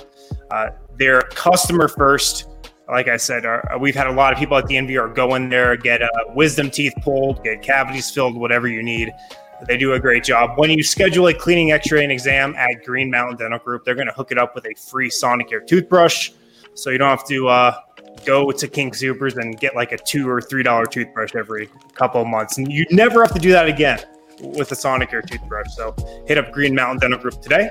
uh, they're customer first like I said, uh, we've had a lot of people at the NVR go in there, get uh, wisdom teeth pulled, get cavities filled, whatever you need. They do a great job. When you schedule a cleaning, X-ray, and exam at Green Mountain Dental Group, they're going to hook it up with a free Sonicare toothbrush, so you don't have to uh, go to King Soopers and get like a two or three dollar toothbrush every couple of months, and you never have to do that again with a Sonicare toothbrush. So hit up Green Mountain Dental Group today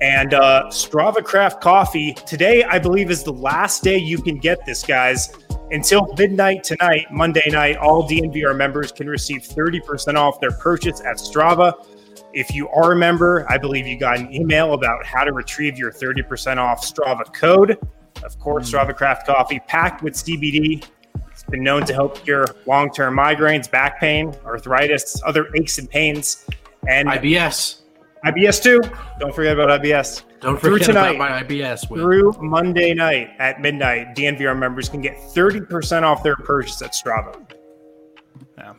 and uh, Strava Craft Coffee. Today, I believe, is the last day you can get this, guys. Until midnight tonight, Monday night, all DNVR members can receive 30% off their purchase at Strava. If you are a member, I believe you got an email about how to retrieve your 30% off Strava code. Of course, Strava Craft Coffee packed with CBD. It's been known to help cure long term migraines, back pain, arthritis, other aches and pains, and IBS. IBS too. Don't forget about IBS. Don't forget tonight, about my IBS. Will. Through Monday night at midnight, DNVR members can get 30% off their purchase at Strava. Yeah.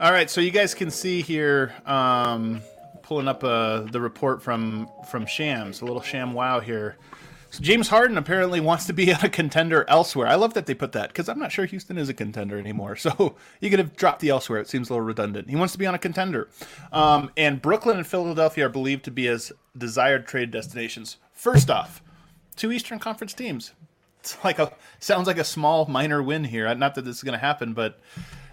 All right, so you guys can see here, um, pulling up uh, the report from from Shams, a little Sham Wow here. James Harden apparently wants to be a contender elsewhere. I love that they put that because I'm not sure Houston is a contender anymore. So you could have dropped the elsewhere. It seems a little redundant. He wants to be on a contender. Um, and Brooklyn and Philadelphia are believed to be his desired trade destinations. First off, two Eastern Conference teams. It's like a sounds like a small minor win here. Not that this is going to happen, but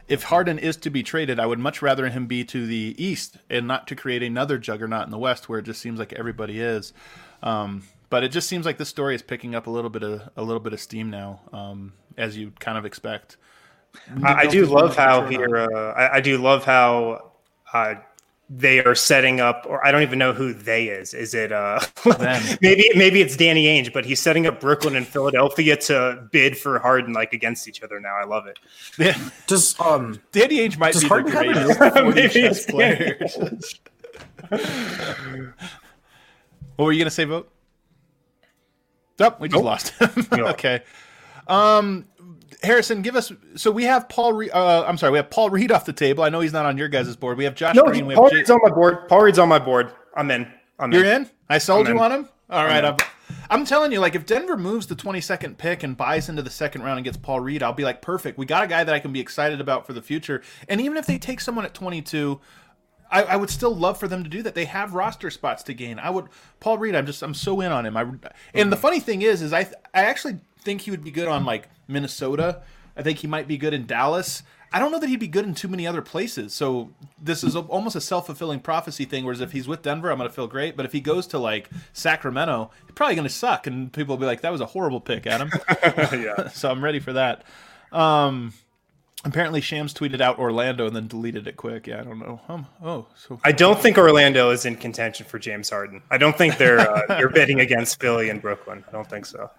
if Harden is to be traded, I would much rather him be to the East and not to create another juggernaut in the West where it just seems like everybody is. Um, but it just seems like this story is picking up a little bit of a little bit of steam now, um, as you kind of expect. I, I do love how here. Uh, I, I, do love how uh, they are setting up, or I don't even know who they is. Is it uh, maybe maybe it's Danny Ainge, but he's setting up Brooklyn and Philadelphia to bid for Harden like against each other now. I love it. Yeah. Does um Danny Ainge might be Harden the greatest players. what were you gonna say, Vogt? Nope, we just nope. lost him. okay. Um, Harrison, give us. So we have Paul. Re, uh, I'm sorry, we have Paul Reed off the table. I know he's not on your guys' board. We have Josh no, Green. We Paul J- Reed's on my board. Paul Reed's on my board. I'm in. I'm You're in. I sold I'm you in. on him. All right. I'm, I'm, telling you, like, if Denver moves the 22nd pick and buys into the second round and gets Paul Reed, I'll be like, perfect. We got a guy that I can be excited about for the future. And even if they take someone at 22, I, I, would still love for them to do that. They have roster spots to gain. I would Paul Reed. I'm just I'm so in on him. I and the funny thing is, is I I actually think he would be good on like Minnesota. I think he might be good in Dallas. I don't know that he'd be good in too many other places. So this is almost a self fulfilling prophecy thing. Whereas if he's with Denver, I'm going to feel great. But if he goes to like Sacramento, he's probably going to suck, and people will be like, "That was a horrible pick, Adam." yeah. so I'm ready for that. Um, Apparently, Shams tweeted out Orlando and then deleted it quick. Yeah, I don't know. Um, oh, so I don't think Orlando is in contention for James Harden. I don't think they're uh, they're bidding against Philly and Brooklyn. I don't think so.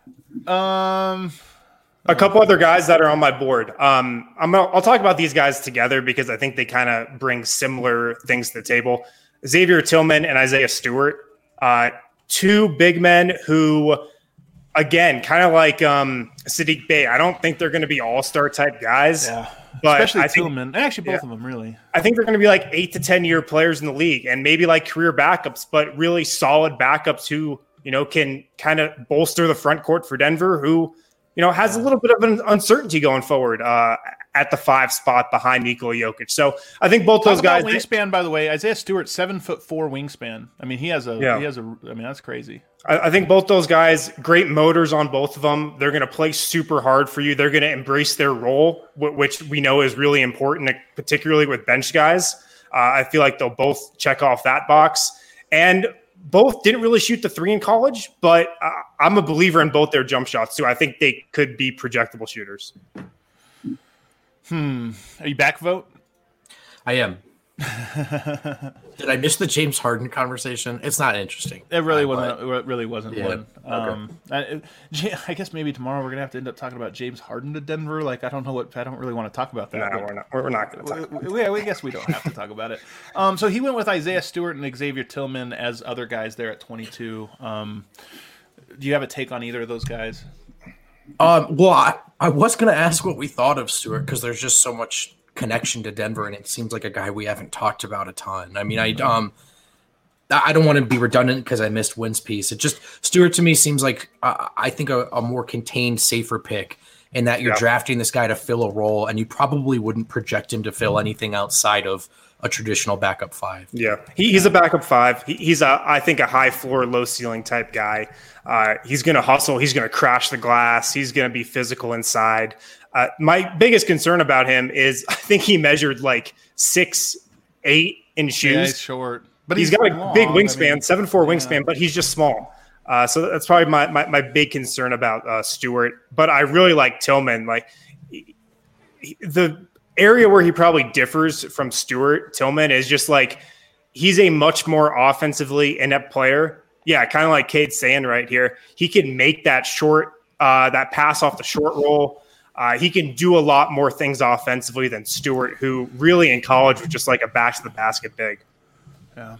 Um, a couple other guys that are on my board. Um, I'm gonna, I'll talk about these guys together because I think they kind of bring similar things to the table. Xavier Tillman and Isaiah Stewart, uh, two big men who again, kind of like um, Saddiq Bey, I don't think they're going to be all star type guys. Yeah. But Especially I Tillman. Think, Actually, both yeah, of them, really. I think they're going to be like eight to 10 year players in the league and maybe like career backups, but really solid backups who, you know, can kind of bolster the front court for Denver, who, you know, has a little bit of an uncertainty going forward uh, at the five spot behind Nikola Jokic. So I think both Talk those guys. Wingspan, by the way, Isaiah Stewart, seven foot four wingspan. I mean, he has a, yeah. he has a, I mean, that's crazy. I, think both those guys, great motors on both of them. They're going to play super hard for you. They're going to embrace their role, which we know is really important, particularly with bench guys. Uh, I feel like they'll both check off that box. And both didn't really shoot the three in college, but uh, I'm a believer in both their jump shots too. I think they could be projectable shooters. Hmm. Are you back Vogt? I am. Did I miss the James Harden conversation? It's not interesting. It really uh, wasn't. But, it really wasn't yeah, one. Um, I, I, guess maybe tomorrow we're gonna have to end up talking about James Harden to Denver. Like I don't know what I don't really want to talk about that. No, we're not. We're not gonna talk. We, we, we, guess we don't have to talk about it. Um, so he went with Isaiah Stewart and Xavier Tillman as other guys there at 22. Um, do you have a take on either of those guys? Um, well, I, I was gonna ask what we thought of Stewart because there's just so much connection to Denver, and it seems like a guy we haven't talked about a ton. I mean, I mm-hmm. um, I don't want to be redundant because I missed Wynn's piece. It just Stewart to me seems like uh, I think a, a, more contained, safer pick in that you're yeah. drafting this guy to fill a role, and you probably wouldn't project him to fill anything outside of a traditional backup five. Yeah, he, he's a backup five. He, he's a, I think, a high floor, low ceiling type guy. Uh, he's going to hustle. He's going to crash the glass. He's going to be physical inside. Uh, my biggest concern about him is I think he measured like six eight in shoes. Yeah, he's short, but he's, he's got a big wingspan, I mean, seven four yeah. wingspan, but he's just small. Uh, so that's probably my, my, my big concern about uh, Stewart. But I really like Tillman. Like he, the area where he probably differs from Stewart Tillman is just like he's a much more offensively inept player. Yeah, kind of like Cade's saying right here. He can make that short, uh, that pass off the short roll. Uh, he can do a lot more things offensively than Stewart, who really in college was just like a back to the basket big. Yeah.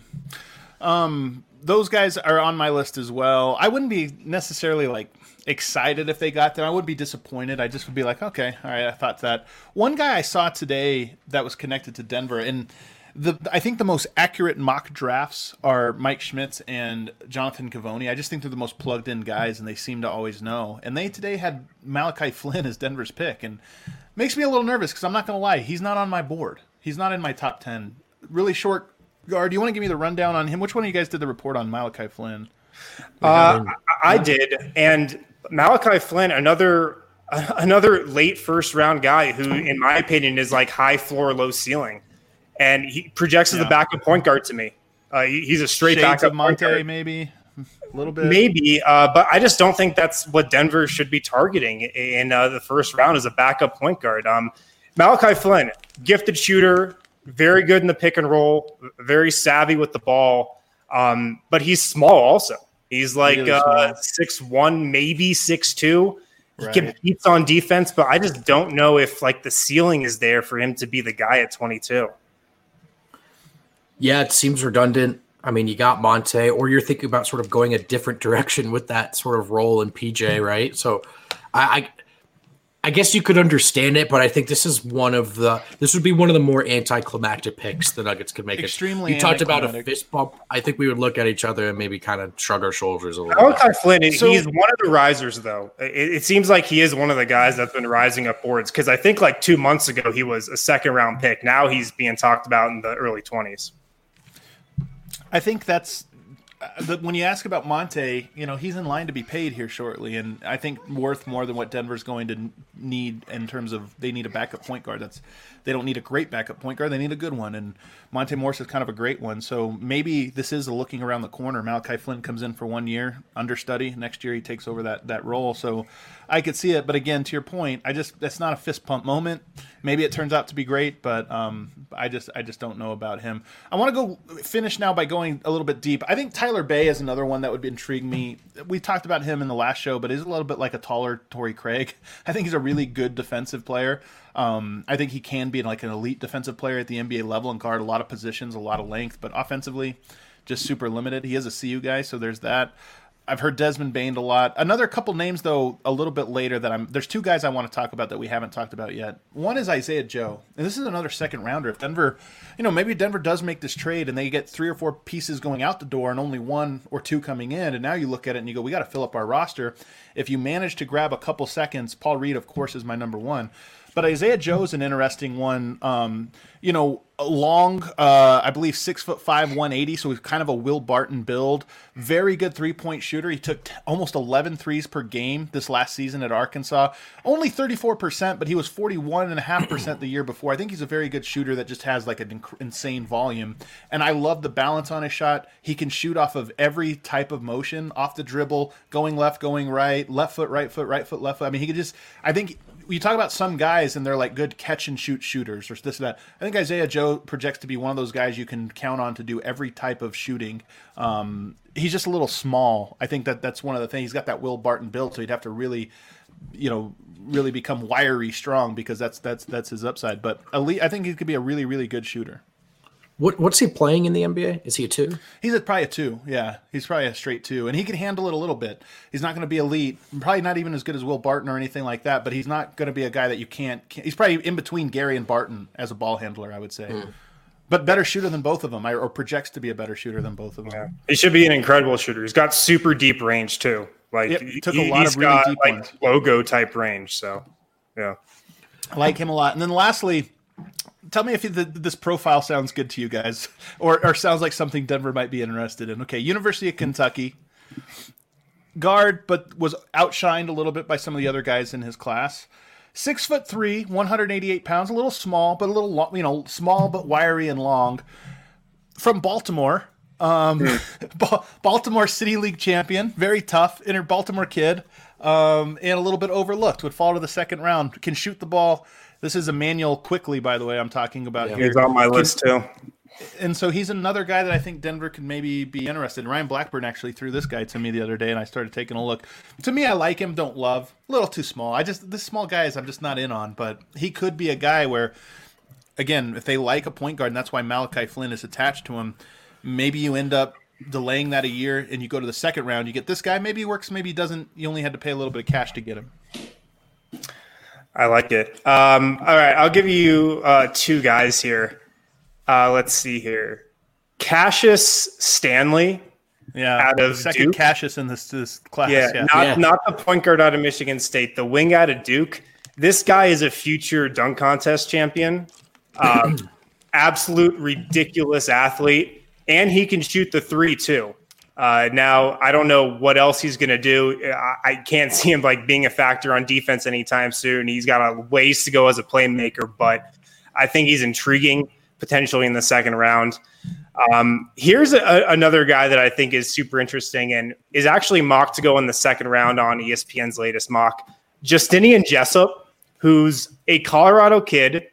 Um, those guys are on my list as well. I wouldn't be necessarily like excited if they got them. I would be disappointed. I just would be like, okay, all right, I thought that. One guy I saw today that was connected to Denver, and the I think the most accurate mock drafts are Mike Schmitz and Jonathan Givony. I just think they're the most plugged in guys, and they seem to always know. And they today had Malachi Flynn as Denver's pick, and makes me a little nervous because I'm not going to lie, he's not on my board. He's not in my top ten. Really short guard. Do you want to give me the rundown on him? Which one of you guys did the report on Malachi Flynn? Uh, I did, and Malachi Flynn, another another late first round guy who, in my opinion, is like high floor, low ceiling, and he projects as yeah. the backup point guard to me. Uh, he, he's a straight Shades backup Monte, maybe a little bit, maybe, uh, but I just don't think that's what Denver should be targeting in uh, the first round as a backup point guard. Um, Malachi Flynn, gifted shooter, very good in the pick and roll, very savvy with the ball, um, but he's small also. He's like really uh, six one, maybe six two. He right. competes on defense, but I just don't know if like the ceiling is there for him to be the guy at 22. Yeah, it seems redundant. I mean, you got Monte, or you're thinking about sort of going a different direction with that sort of role in PJ, right? So, I, I I guess you could understand it, but I think this is one of the this would be one of the more anticlimactic picks the Nuggets could make. Extremely. You talked about a fist bump. I think we would look at each other and maybe kind of shrug our shoulders a little. Malachi Flynn, so, he's one of the risers, though. It, it, seems like he is one of the guys that's been rising up boards because I think like two months ago he was a second round pick. Now he's being talked about in the early twenties. I think that's when you ask about Monte, you know he's in line to be paid here shortly, and I think worth more than what Denver's going to need in terms of they need a backup point guard. That's they don't need a great backup point guard; they need a good one, and Monte Morris is kind of a great one. So maybe this is a looking around the corner. Malachi Flynn comes in for one year, understudy. Next year he takes over that that role. So I could see it, but again, to your point, I just that's not a fist pump moment. Maybe it turns out to be great, but um, I just I just don't know about him. I want to go finish now by going a little bit deep. I think Tyler Bey is another one that would intrigue me. We talked about him in the last show, but he's a little bit like a taller Torrey Craig. I think he's a really good defensive player. Um, I think he can be like an elite defensive player at the NBA level and guard a lot of positions, a lot of length, but offensively, just super limited. He is a CU guy, so there's that. I've heard Desmond Bane a lot. Another couple names though, a little bit later that I'm. There's two guys I want to talk about that we haven't talked about yet. One is Isaiah Joe, and this is another second rounder. If Denver, you know, maybe Denver does make this trade and they get three or four pieces going out the door and only one or two coming in, and now you look at it and you go, we got to fill up our roster. If you manage to grab a couple seconds, Paul Reed, of course, is my number one. But Isaiah Joe is an interesting one. Um, you know, long, uh, I believe six foot five, 180. So he's kind of a Will Barton build. Very good three point shooter. He took t- almost 11 threes per game this last season at Arkansas. Only 34%, but he was 41.5% the year before. I think he's a very good shooter that just has like an inc- insane volume. And I love the balance on his shot. He can shoot off of every type of motion, off the dribble, going left, going right, left foot, right foot, right foot, left foot. I mean, he could just, I think you talk about some guys and they're like good catch and shoot shooters or this and that. I think Isaiah Joe projects to be one of those guys you can count on to do every type of shooting. Um, he's just a little small. I think that that's one of the things. He's got that Will Barton build, so he'd have to really, you know, really become wiry strong because that's that's that's his upside. But elite, I think he could be a really really good shooter. What what's he playing in the NBA? Is he a two? He's a, probably a two. Yeah, he's probably a straight two, and he can handle it a little bit. He's not going to be elite, probably not even as good as Will Barton or anything like that. But he's not going to be a guy that you can't, can't, He's probably in between Gary and Barton as a ball handler, I would say. Mm. But better shooter than both of them, or projects to be a better shooter than both of them. Yeah. He should be an incredible shooter. He's got super deep range too. Like yep, he took a lot of really got, deep like, ones. logo type range. So, yeah, I like him a lot. And then lastly tell me if the, this profile sounds good to you guys, or or sounds like something Denver might be interested in. Okay, University of Kentucky guard, but was outshined a little bit by some of the other guys in his class. Six foot three, 188 pounds, a little small, but a little long, you know, small but wiry and long. From Baltimore, um, mm. Baltimore City League champion, very tough, inner Baltimore kid, um, and a little bit overlooked. Would fall to the second round. Can shoot the ball this is Immanuel Quickley, by the way. I'm talking about yeah, here. He's on my list too. and so he's another guy that I think Denver could maybe be interested in. Ryan Blackburn actually threw this guy to me the other day, and I started taking a look. To me, I like him, don't love. A little too small. I just this small guys I'm just not in on, but he could be a guy where, again, if they like a point guard, and that's why Malachi Flynn is attached to him, maybe you end up delaying that a year and you go to the second round. You get this guy. Maybe he works. Maybe he doesn't. You only had to pay a little bit of cash to get him. I like it. Um, all right, I'll give you uh, two guys here. Uh, let's see here. Cassius Stanley. Yeah, out of second Duke. Cassius in this, this class. Yeah, yeah. Not, yeah. not the point guard out of Michigan State, the wing out of Duke. This guy is a future dunk contest champion. Um, absolute ridiculous athlete, and he can shoot the three too. Uh, now I don't know what else he's going to do. I, I, can't see him like being a factor on defense anytime soon. He's got a ways to go as a playmaker, but I think he's intriguing potentially in the second round. Um, here's a, another guy that I think is super interesting and is actually mocked to go in the second round on ESPN's latest mock. Justinian Jessup, who's a Colorado kid,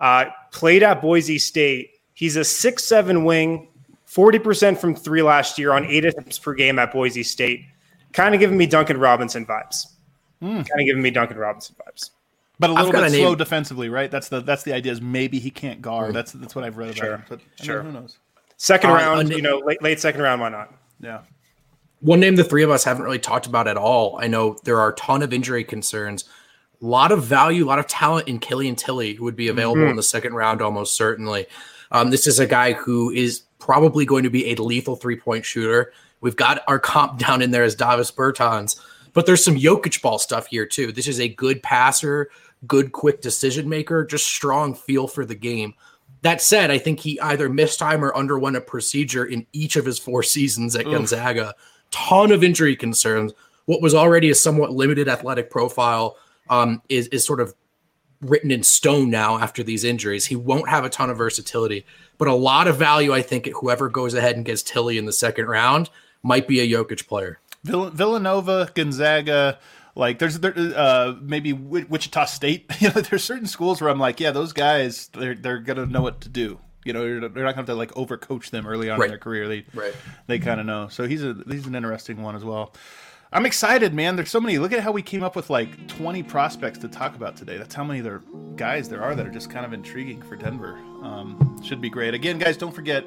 uh, played at Boise State. He's a six-seven wing, 40% from three last year on eight attempts per game at Boise State. Kind of giving me Duncan Robinson vibes. Mm. Kind of giving me Duncan Robinson vibes. But a little bit slow name. defensively, right? That's the that's the idea. Is maybe he can't guard. Mm. That's that's what I've read about sure. him. But sure, mean, who knows? Second uh, round, you know, late late second round, why not? Yeah. One name the three of us haven't really talked about at all. I know there are a ton of injury concerns. A lot of value, a lot of talent in Killian Tillie, who would be available mm-hmm. in the second round almost certainly. Um, this is a guy who is probably going to be a lethal three point shooter. We've got our comp down in there as Davis Bertans, but there's some Jokic ball stuff here too. This is a good passer, good quick decision maker, just strong feel for the game. That said, I think he either missed time or underwent a procedure in each of his four seasons at Oof. Gonzaga. Ton of injury concerns. What was already a somewhat limited athletic profile um, is is sort of written in stone now after these injuries. He won't have a ton of versatility, but a lot of value, I think, whoever goes ahead and gets Tillie in the second round might be a Jokic player. Villanova, Gonzaga, like there's there, uh, maybe Wichita State. You know, there's certain schools where I'm like, yeah, those guys, they're they're gonna know what to do. You know, they're, not gonna have to like overcoach them early on right. in their career. They right. they kind of know. So he's a he's an interesting one as well. I'm excited, man. There's so many. Look at how we came up with like 20 prospects to talk about today. That's how many there guys there are that are just kind of intriguing for Denver. Um, should be great. Again, guys, don't forget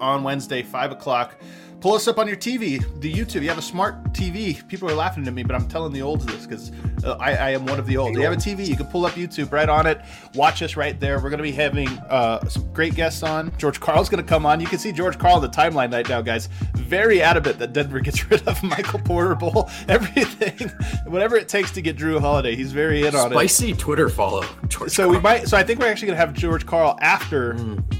on Wednesday, five o'clock pull us up on your TV, the YouTube. You have a smart TV. People are laughing at me, but I'm telling the olds this because uh, I, I, am one of the old. You have a TV, you can pull up YouTube right on it. Watch us right there. We're going to be having uh, some great guests on. George Karl's going to come on. You can see George Karl on the timeline right now, guys. Very adamant that Denver gets rid of Michael Porter Bol, everything, whatever it takes to get Jrue Holiday. He's very in on Spicy it. Spicy Twitter follow. George so Karl. we might. So I think we're actually going to have George Karl after. Mm.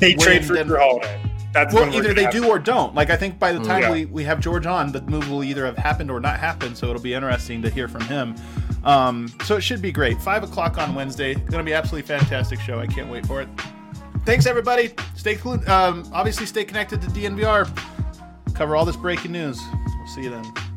They trade for Denver. Holiday. That's well, either they do or don't. Like I think by the time yeah. we, we have George on, the move will either have happened or not happened. So it'll be interesting to hear from him. Um, so it should be great. Five o'clock on Wednesday. Going to be absolutely fantastic show. I can't wait for it. Thanks everybody. Stay um, obviously stay connected to DNVR. Cover all this breaking news. We'll see you then.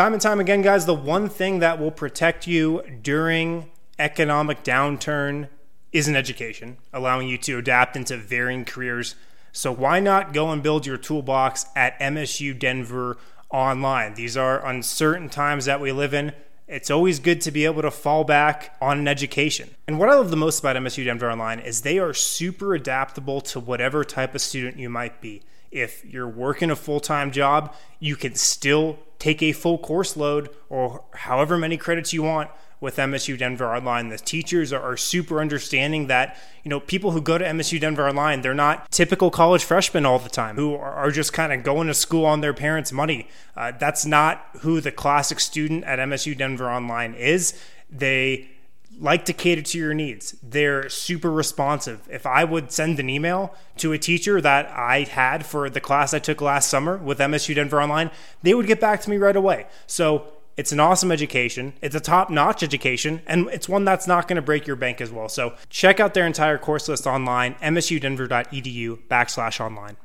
Time and time again, guys, the one thing that will protect you during economic downturn is an education, allowing you to adapt into varying careers. So why not go and build your toolbox at MSU Denver online? These are uncertain times that we live in. It's always good to be able to fall back on an education. And what I love the most about MSU Denver Online is they are super adaptable to whatever type of student you might be. If you're working a full time job, you can still take a full course load or however many credits you want with MSU Denver Online. The teachers are, super understanding that, you know, people who go to MSU Denver Online, they're not typical college freshmen all the time who are, just kind of going to school on their parents' money. Uh, that's not who the classic student at MSU Denver Online is. They like to cater to your needs. They're super responsive. If I would send an email to a teacher that I had for the class I took last summer with MSU Denver Online, they would get back to me right away. So it's an awesome education. It's a top notch education, and it's one that's not going to break your bank as well. So check out their entire course list online, msudenver.edu backslash online.